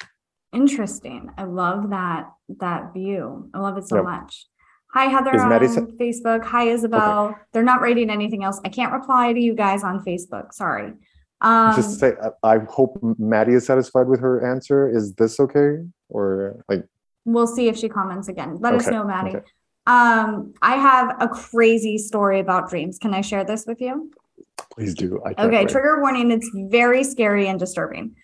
Interesting. I love that that view. I love it so
Yep.
much. Hi Heather
Is
on Facebook. Hi Isabel. They're not writing anything else. I can't reply to you guys on Facebook. Sorry. Um
just to say I- hope maddie is satisfied with her answer is this okay or like
we'll see if she comments again. Let us know, Maddie.
okay.
Um, I have a crazy story about dreams. Can I share this with you?
Please do I
Okay,
wait.
trigger warning. It's very scary and disturbing,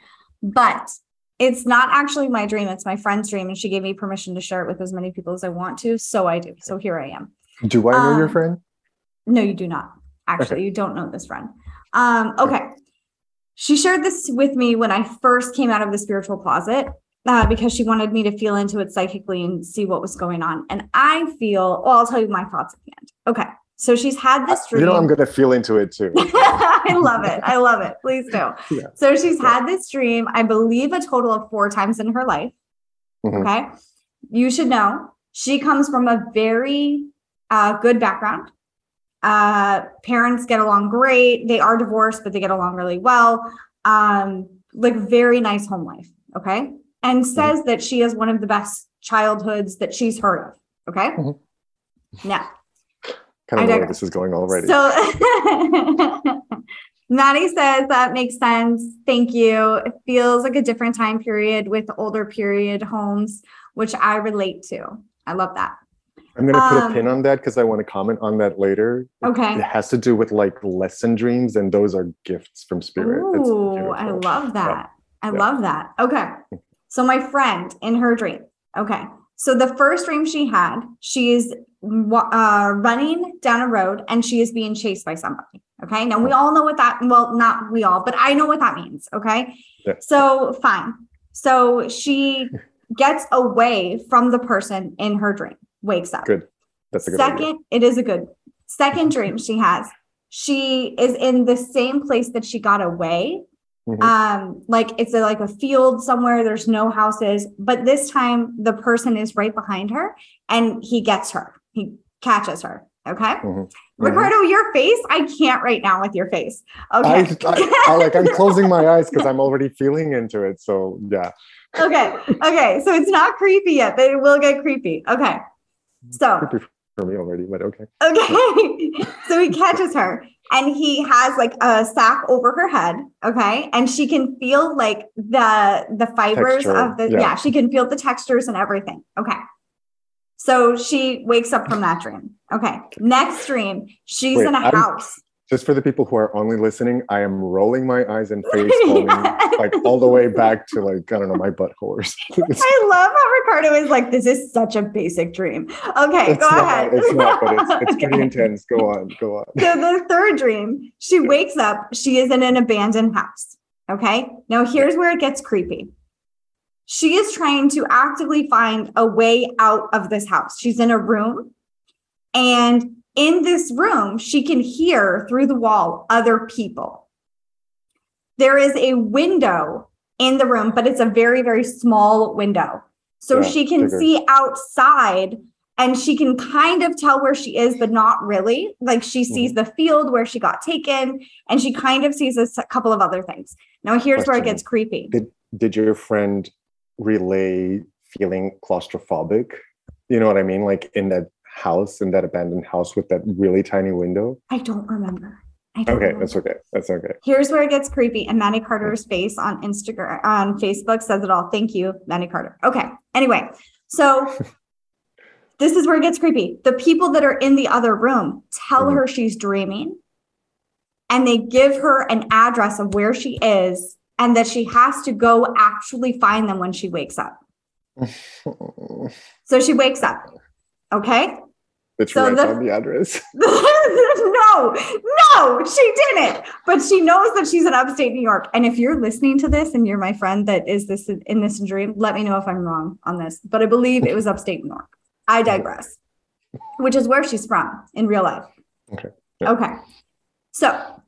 but it's not actually my dream. It's my friend's dream, and she gave me permission to share it with as many people as I want to. So I do. So here I am.
do i know your
um,
friend
No, you do not. Actually,
Okay.
you don't know this friend. Um, okay. She shared this with me when I first came out of the spiritual closet uh, because she wanted me to feel into it psychically and see what was going on. And I feel, well, I'll tell you my thoughts at the end. Okay. So she's had this dream.
you know i'm gonna feel into it too
I love it. I love it. Please do.
Yeah.
So she's
Yeah.
had this dream, I believe, a total of four times in her life.
Mhm.
Okay. You should know she comes from a very uh, good background. Uh, parents get along great. They are divorced, but they get along really well. Um, like very nice home life. Okay. And says that she has one of the best childhoods that she's heard of. Okay.
Mhm.
Now,
kind
I
of know where this is going already
so, Maddie says that makes sense. Thank you. It feels like a different time period with older period homes, which I relate to. I love that.
I'm gonna put
Um,
a pin on that because I want to comment on that later.
Okay.
It has to do with like lesson dreams, and those are gifts from spirit.
Ooh, I love that. I
Yeah.
love that. Okay. So my friend in her dream. Okay. So the first dream she had, she is uh, running down a road and she is being chased by somebody. Okay. Now we all know what that, well, not we all, but I know what that means. Okay.
Yeah.
So fine. So she gets away from the person in her dream, wakes up.
Good. That's a good
Second,
idea.
it is a good second dream she has. She is in the same place that she got away.
Mhm.
Um, like it's a, like a field somewhere, there's no houses, but this time the person is right behind her and he gets her, he catches her. Okay.
Mhm.
Ricardo, your face, I can't right now with your face. Okay.
I, I, I like I'm closing my eyes because I'm already feeling into it. So yeah.
okay. Okay. So it's not creepy yet, but it will get creepy. Okay. So
Creepy for me already, but okay.
Okay. so he catches her and he has like a sack over her head. Okay. And she can feel like the the fibers
Texture,
of the
yeah.
yeah. she can feel the textures and everything. Okay. So she wakes up from that dream. Okay. Next dream, she's
Wait,
in a
I'm-
house.
Just for the people who are only listening, I am rolling my eyes and face
Yes.
like all the way back to like I don't know my butthole something. It's,
I love how Ricardo is like, this is such a basic dream. Okay,
it's
go
not,
ahead.
It's not, but it's, it's pretty intense. Go on, go on.
So the third dream, she wakes up, she is in an abandoned house. Okay. Now here's where it gets creepy. She is trying to actively find a way out of this house. She's in a room. And in this room, she can hear through the wall other people. There is a window in the room, but it's a very, very small window. So
Yeah,
she can
figured.
see outside and she can kind of tell where she is, but not really. Like she
Mm-hmm.
sees the field where she got taken, and she kind of sees a couple of other things. Now, here's where it gets creepy.
Did did your friend relay feeling claustrophobic? You know what I mean? Like in that house, in that abandoned house with that really tiny window.
I don't remember. I don't
Okay,
remember.
that's okay. That's okay.
Here's where it gets creepy. And Manny Carter's face on Instagram, on Facebook says it all. Thank you, Manny Carter. Okay. Anyway, so this is where it gets creepy. The people that are in the other room tell
Mhm.
her she's dreaming and they give her an address of where she is and that she has to go actually find them when she wakes up. So she wakes up. Okay.
She
So
write
the-
down the address?
no, no, she didn't. But she knows that she's in upstate New York. And if you're listening to this and you're my friend that is this in this dream, let me know if I'm wrong on this. But I believe it was upstate New York. I digress, which is where she's from in real life.
Okay. Yeah.
Okay. So,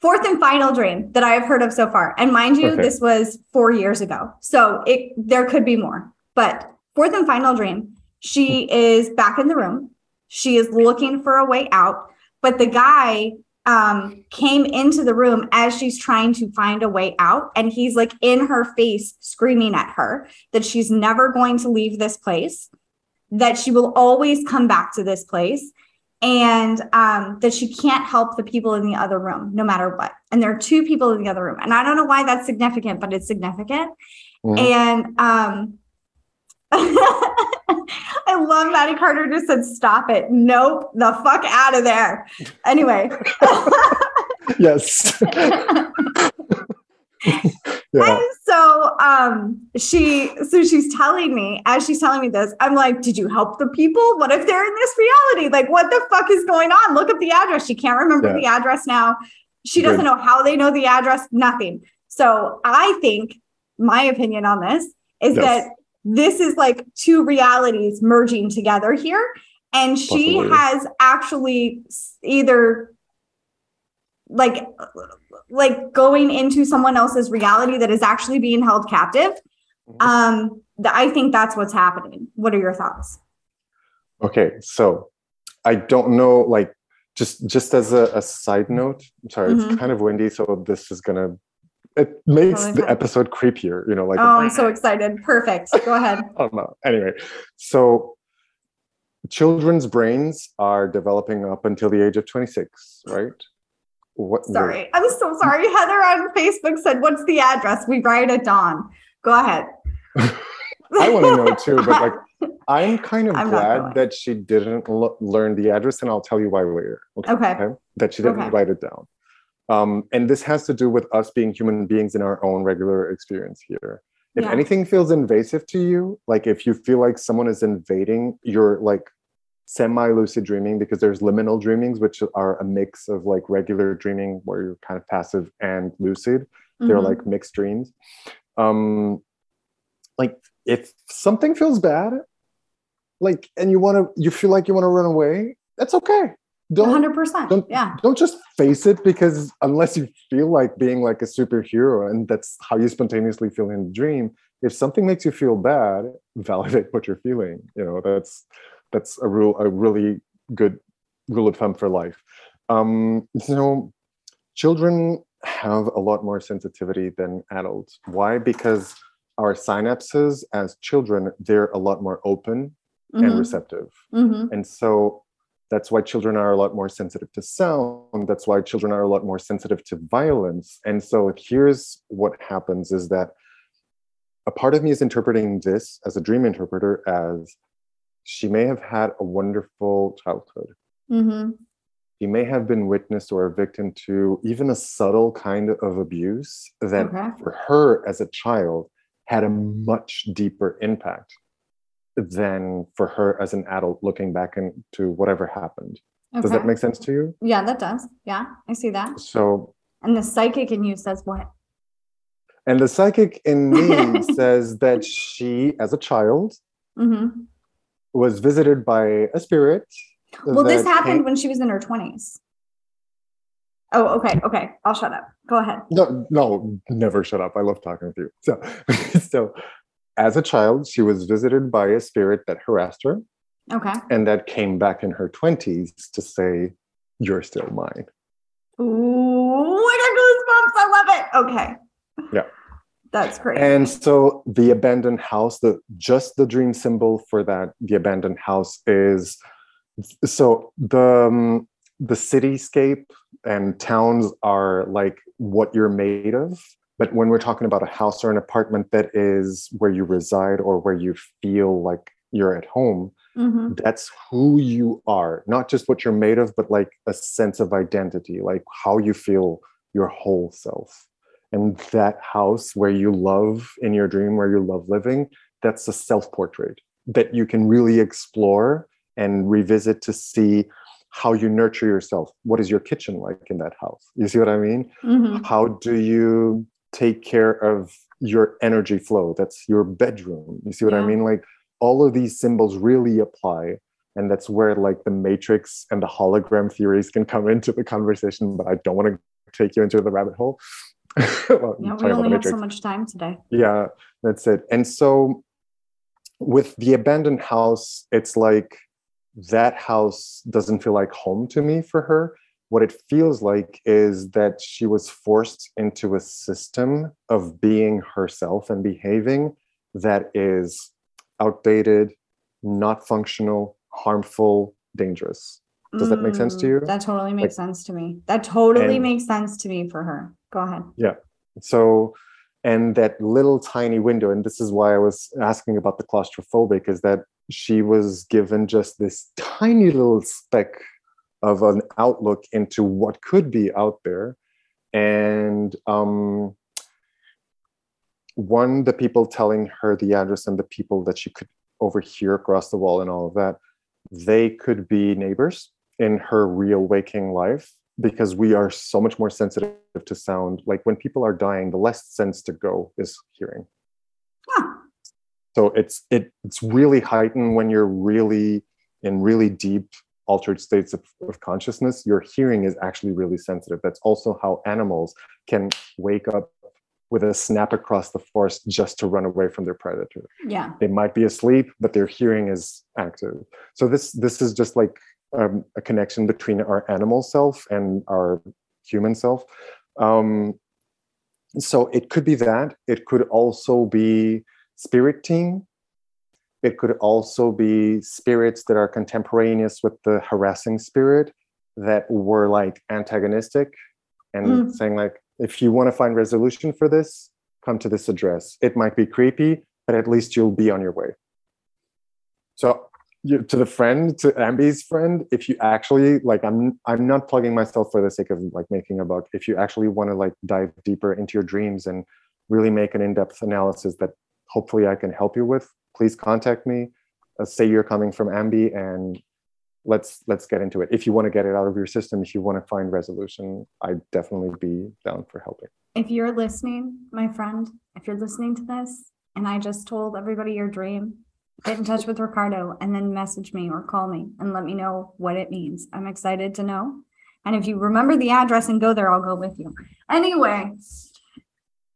fourth and final dream that I have heard of so far. And mind you,
Okay.
this was four years ago. So it there could be more. But fourth and final dream, she hmm. is back in the room. She is looking for a way out, but the guy um, came into the room as she's trying to find a way out. And he's like in her face, screaming at her that she's never going to leave this place, that she will always come back to this place, and um, that she can't help the people in the other room no matter what. And there are two people in the other room. And I don't know why that's significant, but it's significant.
Mhm.
And um, I love Maddie Carter just said, stop it. Nope, the fuck out of there. Anyway.
yes. yeah.
And so um she so she's telling me as she's telling me this i'm like did you help the people what if they're in this reality like what the fuck is going on look up the address she can't remember
Yeah.
the address now she doesn't
Good.
know how they know the address nothing so i think my opinion on this is
Yes.
that this is like two realities merging together here and she
Possibly.
has actually either like like going into someone else's reality that is actually being held captive
Mhm.
um i think that's what's happening what are your thoughts
Okay, so I don't know, like, just just as a, a side note, I'm sorry,
Mhm.
it's kind of windy, so this is gonna it makes
Totally
the episode creepier, you know, like
oh i'm so excited perfect go ahead
oh don't. Anyway, so children's brains are developing up until the age of 26, right? What?
Sorry. I'm so sorry. Heather on Facebook said, What's the address? We write it down. Go ahead.
I want to know too, but like, I'm kind of
I'm
glad that she didn't l- learn the address, and I'll tell you why later.
Okay.
That she didn't
Okay.
write it down. Um, and this has to do with us being human beings in our own regular experience here. If
Yeah.
anything feels invasive to you, like if you feel like someone is invading your like semi-lucid dreaming, because there's liminal dreamings, which are a mix of like regular dreaming where you're kind of passive and lucid they're
Mhm.
like mixed dreams um like if something feels bad like and you want to you feel like you want to run away that's okay don't
100%.
don't-
yeah.
don't just face it because unless you feel like being like a superhero and that's how you spontaneously feel in the dream if something makes you feel bad validate what you're feeling you know that's that's a rule a really good rule of thumb for life um so children have a lot more sensitivity than adults why because our synapses as children they're a lot more open and
Mhm.
receptive
Mhm.
and so that's why children are a lot more sensitive to sound. That's why children are a lot more sensitive to violence. And so here's what happens is that a part of me is interpreting this as a dream interpreter as she may have had a wonderful childhood.
Mhm.
She may have been witness or a victim to even a subtle kind of abuse that
Okay.
for her as a child had a much deeper impact than for her as an adult looking back into whatever happened. Does that make sense to you?
Yeah, that does. Yeah, I see that.
So,
And the psychic in you says what?
and the psychic in me says that she, as a child,
hmm
was visited by a spirit.
Well, this happened
came-
when she was in her 20s. Oh, okay. Okay. I'll shut up. Go ahead.
No, no, never shut up. I love talking with you. So, so as a child, she was visited by a spirit that harassed her
Okay.
and that came back in her 20s to say, You're still mine.
Ooh, I got goosebumps. I love it. Okay.
Yeah.
That's great.
And so the abandoned house, the just the dream symbol for that, the abandoned house is so the um, the cityscape and towns are like what you're made of. But when we're talking about a house or an apartment that is where you reside or where you feel like you're at home,
Mhm.
that's who you are, not just what you're made of, but like a sense of identity, like how you feel your whole self. And that house where you love in your dream, where you love living, that's a self portrait that you can really explore and revisit to see how you nurture yourself. What is your kitchen like in that house? You see what I mean?
Mhm.
How do you take care of your energy flow? That's your bedroom. You see what I mean? Like all of these symbols really apply. And that's where like the matrix and the hologram theories can come into the conversation, but I don't want to take you into the rabbit hole. well,
Yeah, we only have so much time today.
Yeah, that's it. And so with the abandoned house, it's like that house doesn't feel like home to me for her. What it feels like is that she was forced into a system of being herself and behaving that is outdated, not functional, harmful, dangerous. Does that make sense to
Mm,
you?
That totally makes sense to me. That totally
And-
makes sense to me for her. Go ahead. Yeah.
So, and that little tiny window, and this is why I was asking about the claustrophobic, is that she was given just this tiny little speck of an outlook into what could be out there. And um, one, the people telling her the address and the people that she could overhear across the wall and all of that, they could be neighbors in her real waking life because we are so much more sensitive to sound. Like when people are dying, the less sense to go is hearing.
Huh.
So it's it it's really heightened when you're really in really deep altered states of, of consciousness. Your hearing is actually really sensitive. That's also how animals can wake up with a snap across the forest just to run away from their predator
Yeah.
they might be asleep but their hearing is active so this this is just like um, a connection between our animal self and our human self um, so it could be that it could also be spirit team it could also be spirits that are contemporaneous with the harassing spirit that were like antagonistic and
Mm.
saying like if you want to find resolution for this come to this address. It might be creepy but at least you'll be on your way. So you, to the friend to ambi's friend if you actually like i'm i'm not plugging myself for the sake of like making a buck. If you actually want to like dive deeper into your dreams and really make an in-depth analysis that hopefully i can help you with please contact me uh, say you're coming from ambi and let's let's get into it if you want to get it out of your system if you want to find resolution i'd definitely be down for helping
If you're listening, my friend, if you're listening to this and I just told everybody your dream, get in touch with Ricardo and then message me or call me and let me know what it means. I'm excited to know. And if you remember the address and go there, I'll go with you. Anyway,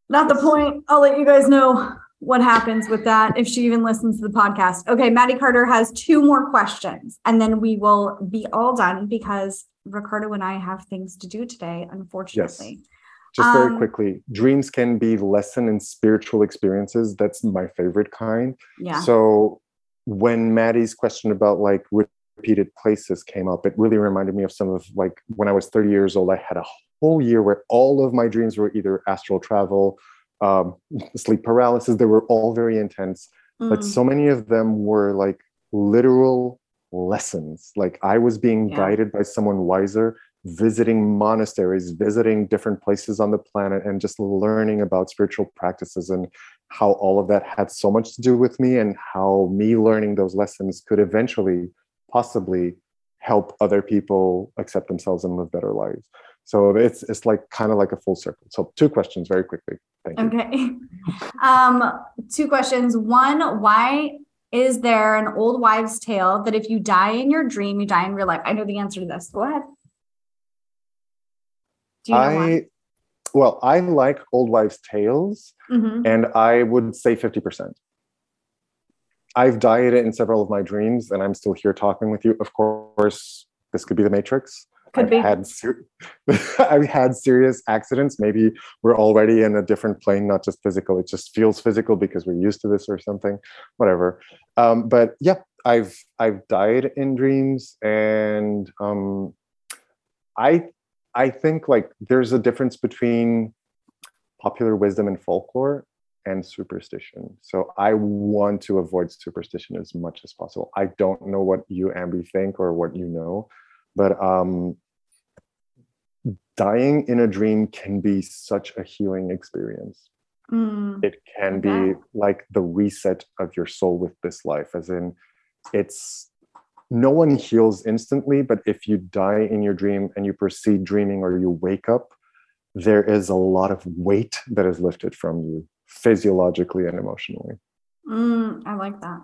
not the point. I'll let you guys know what happens with that if she even listens to the podcast. Okay, Maddie Carter has two more questions and then we will be all done because Ricardo and I have things to do today, unfortunately. Yes.
just very
Um,
quickly dreams can be lesson in spiritual experiences that's my favorite kind
Yeah.
so when maddie's question about like repeated places came up it really reminded me of some of like when i was 30 years old i had a whole year where all of my dreams were either astral travel um, sleep paralysis they were all very intense but
Mm.
so many of them were like literal lessons like i was being
Yeah.
guided by someone wiser visiting monasteries visiting different places on the planet and just learning about spiritual practices and how all of that had so much to do with me and how me learning those lessons could eventually possibly help other people accept themselves and live better lives so it's it's like kind of like a full circle so two questions very quickly thank
Okay. Um, two questions. One, why is there an old wives' tale that if you die in your dream, you die in real life? I know the answer to this. Go ahead. Do you know why?
Well, I like old wives' tales,
Mhm.
and I would say fifty percent. I've dieted in several of my dreams, and I'm still here talking with you. Of course, this could be the Matrix.
Could
I've
be.
had ser- I've had serious accidents. Maybe we're already in a different plane, not just physical. It just feels physical because we're used to this or something. Whatever. Um, but yeah, I've I've died in dreams, and um, I I think like there's a difference between popular wisdom and folklore and superstition. So I want to avoid superstition as much as possible. I don't know what you Ambi think or what you know, but um dying in a dream can be such a healing experience.
Mm,
It can be like the reset of your soul with this life, as in it's no one heals instantly, but if you die in your dream and you proceed dreaming or you wake up, there is a lot of weight that is lifted from you physiologically and emotionally.
mm, I like that.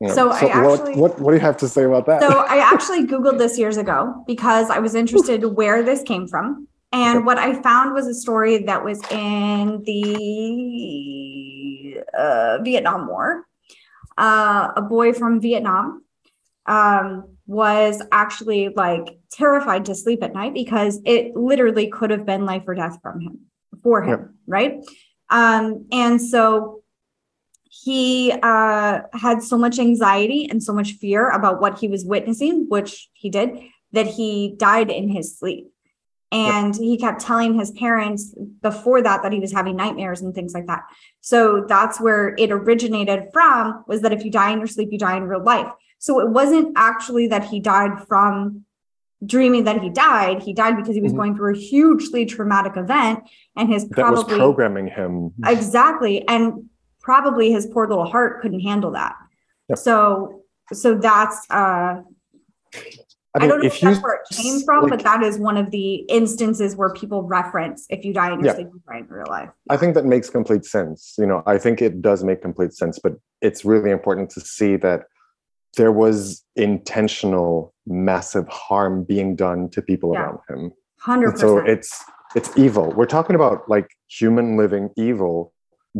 Yeah.
So I
what,
actually-
what what do you have to say about that?
So I actually Googled this years ago because I was interested where this came from. And what I found was a story that was in the uh, Vietnam War. Uh, a boy from Vietnam um, was actually like terrified to sleep at night because it literally could have been life or death from him for him, right? Um, and so he uh, had so much anxiety and so much fear about what he was witnessing, which he did, that he died in his sleep. And he kept telling his parents before that that he was having nightmares and things like that. So that's where it originated from was that if you die in your sleep, you die in real life. So it wasn't actually that he died from dreaming that he died. He died because he was
Mhm.
going through a hugely traumatic event and his
that was programming him.
exactly and probably his poor little heart couldn't handle that
Yep.
so so that's uh
I
I, don't know
if
that's where it came from,
like-
but that is one of the instances where people reference if you die in your
Yeah.
sleep, you die in real life.
I think that makes complete sense. You know, I think it does make complete sense, but it's really important to see that there was intentional, massive harm being done to people
Yeah.
around him.
Hundred
And so it's it's evil. We're talking about like human living evil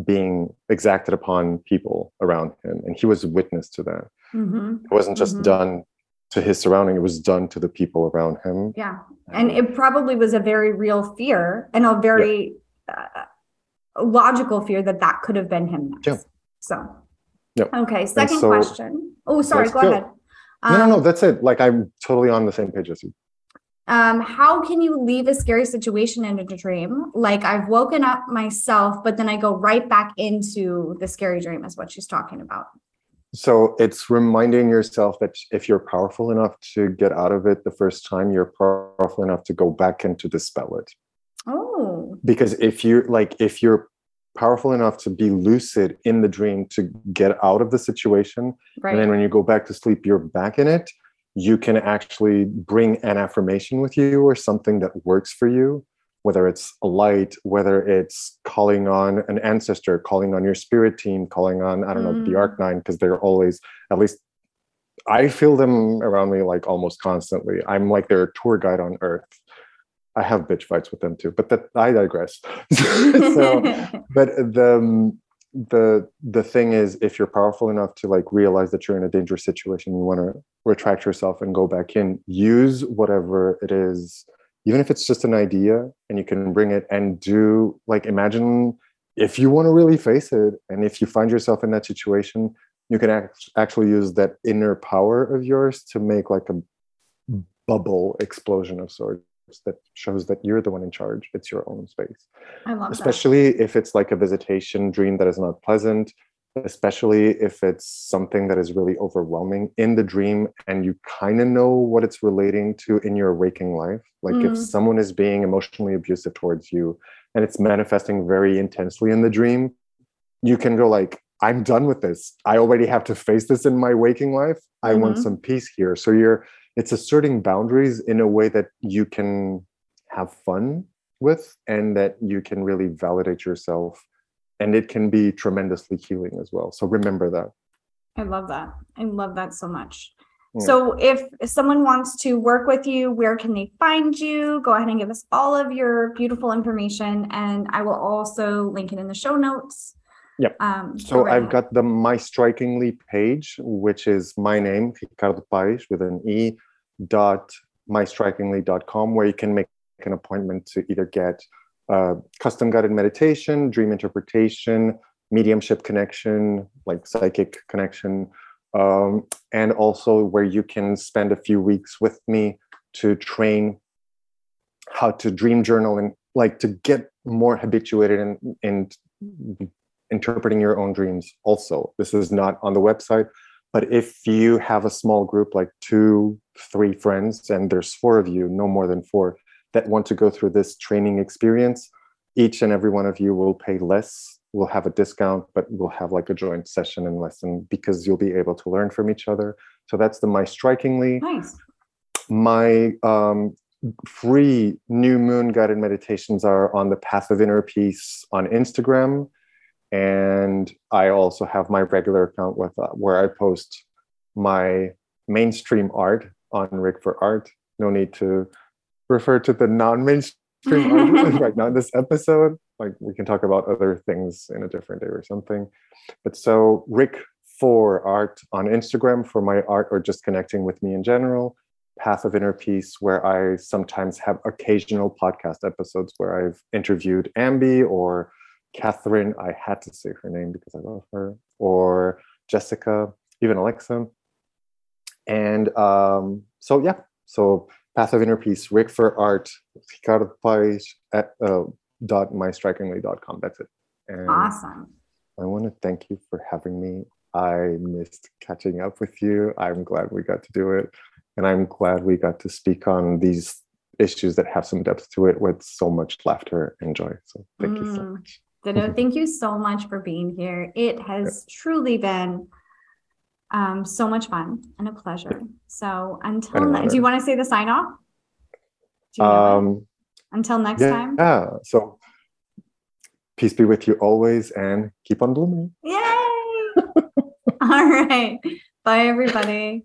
being exacted upon people around him, and he was a witness to that.
hmm
It wasn't just
Mhm.
done to his surrounding; it was done to the people around him.
Yeah, and it probably was a very real fear and a very uh, logical fear that that could have been him. Next.
Yeah.
So.
Yep.
Okay. Second
so-
question. Oh, sorry. Go
go.
ahead.
no, no, no.
Um,
That's it. Like I'm totally on the same page as you.
Um, how can you leave a scary situation in a dream? Like I've woken up myself, but then I go right back into the scary dream, is what she's talking about.
So it's reminding yourself that if you're powerful enough to get out of it the first time, you're powerful enough to go back into dispel it.
Oh.
Because if you're like, if you're powerful enough to be lucid in the dream to get out of the situation,
Right.
and then when you go back to sleep, you're back in it, you can actually bring an affirmation with you or something that works for you, whether it's a light, whether it's calling on an ancestor, calling on your spirit team, calling on, I don't know, the
Mm.
Arc Nine, because they're always, at least I feel them around me like almost constantly. I'm like their tour guide on earth. I have bitch fights with them too, but that I digress. so but the um, the the thing is if you're powerful enough to like realize that you're in a dangerous situation you want to retract yourself and go back in use whatever it is even if it's just an idea and you can bring it and do like imagine if you want to really face it and if you find yourself in that situation you can act- actually use that inner power of yours to make like a bubble explosion of sorts that shows that you're the one in charge. It's your own space.
I love
especially if it's like a visitation dream that is not pleasant especially if it's something that is really overwhelming in the dream and you kind of know what it's relating to in your waking life. Like if
Mm.
someone is being emotionally abusive towards you and it's manifesting very intensely in the dream you can go like i'm done with this. I already have to face this in my waking life. I want
Mhm.
some peace here. So you're it's asserting boundaries in a way that you can have fun with and that you can really validate yourself and it can be tremendously healing as well so remember that
I love that. I love that so much.
Yeah.
So if someone wants to work with you, where can they find you? Go ahead and give us all of your beautiful information and I will also link it in the show notes.
Yep.
Um,
so
right
i've
now.
got the my strikingly page which is my name ricardo Paes with an e dot mystrikingly.com where you can make an appointment to either get uh, custom guided meditation dream interpretation mediumship connection like psychic connection um, and also where you can spend a few weeks with me to train how to dream journal and like to get more habituated in, in interpreting your own dreams also. This is not on the website but if you have a small group like two three friends and there's four of you no more than four that want to go through this training experience each and every one of you will pay less we'll have a discount but we'll have like a joint session and lesson because you'll be able to learn from each other. So that's the my strikingly
nice.
my um, free new moon guided meditations are on the path of inner peace on instagram and i also have my regular account with uh, where i post my mainstream art on rick for art. No need to refer to the non-mainstream art right now in this episode. Like we can talk about other things in a different day or something. But so rick for art on instagram for my art or just connecting with me in general. Path of inner peace where i sometimes have occasional podcast episodes where i've interviewed ambi or catherine i had to say her name because i love her or jessica even alexa. And um, so yeah. So path of inner peace rick for art ricardo Paes at uh, dot mystrikingly.com that's it. And
Awesome.
i want to thank you for having me. I missed catching up with you. I'm glad we got to do it. And i'm glad we got to speak on these issues that have some depth to it with so much laughter and joy. So thank you so
Mm.
much
Ditto. Thank you so much for being here. It has truly been um, so much fun and a pleasure. So until ne- do you want to say the sign off? Do you know it?
um
until next
yeah,
time.
yeah so peace be with you always and keep on blooming
Yay! All right. Bye, everybody.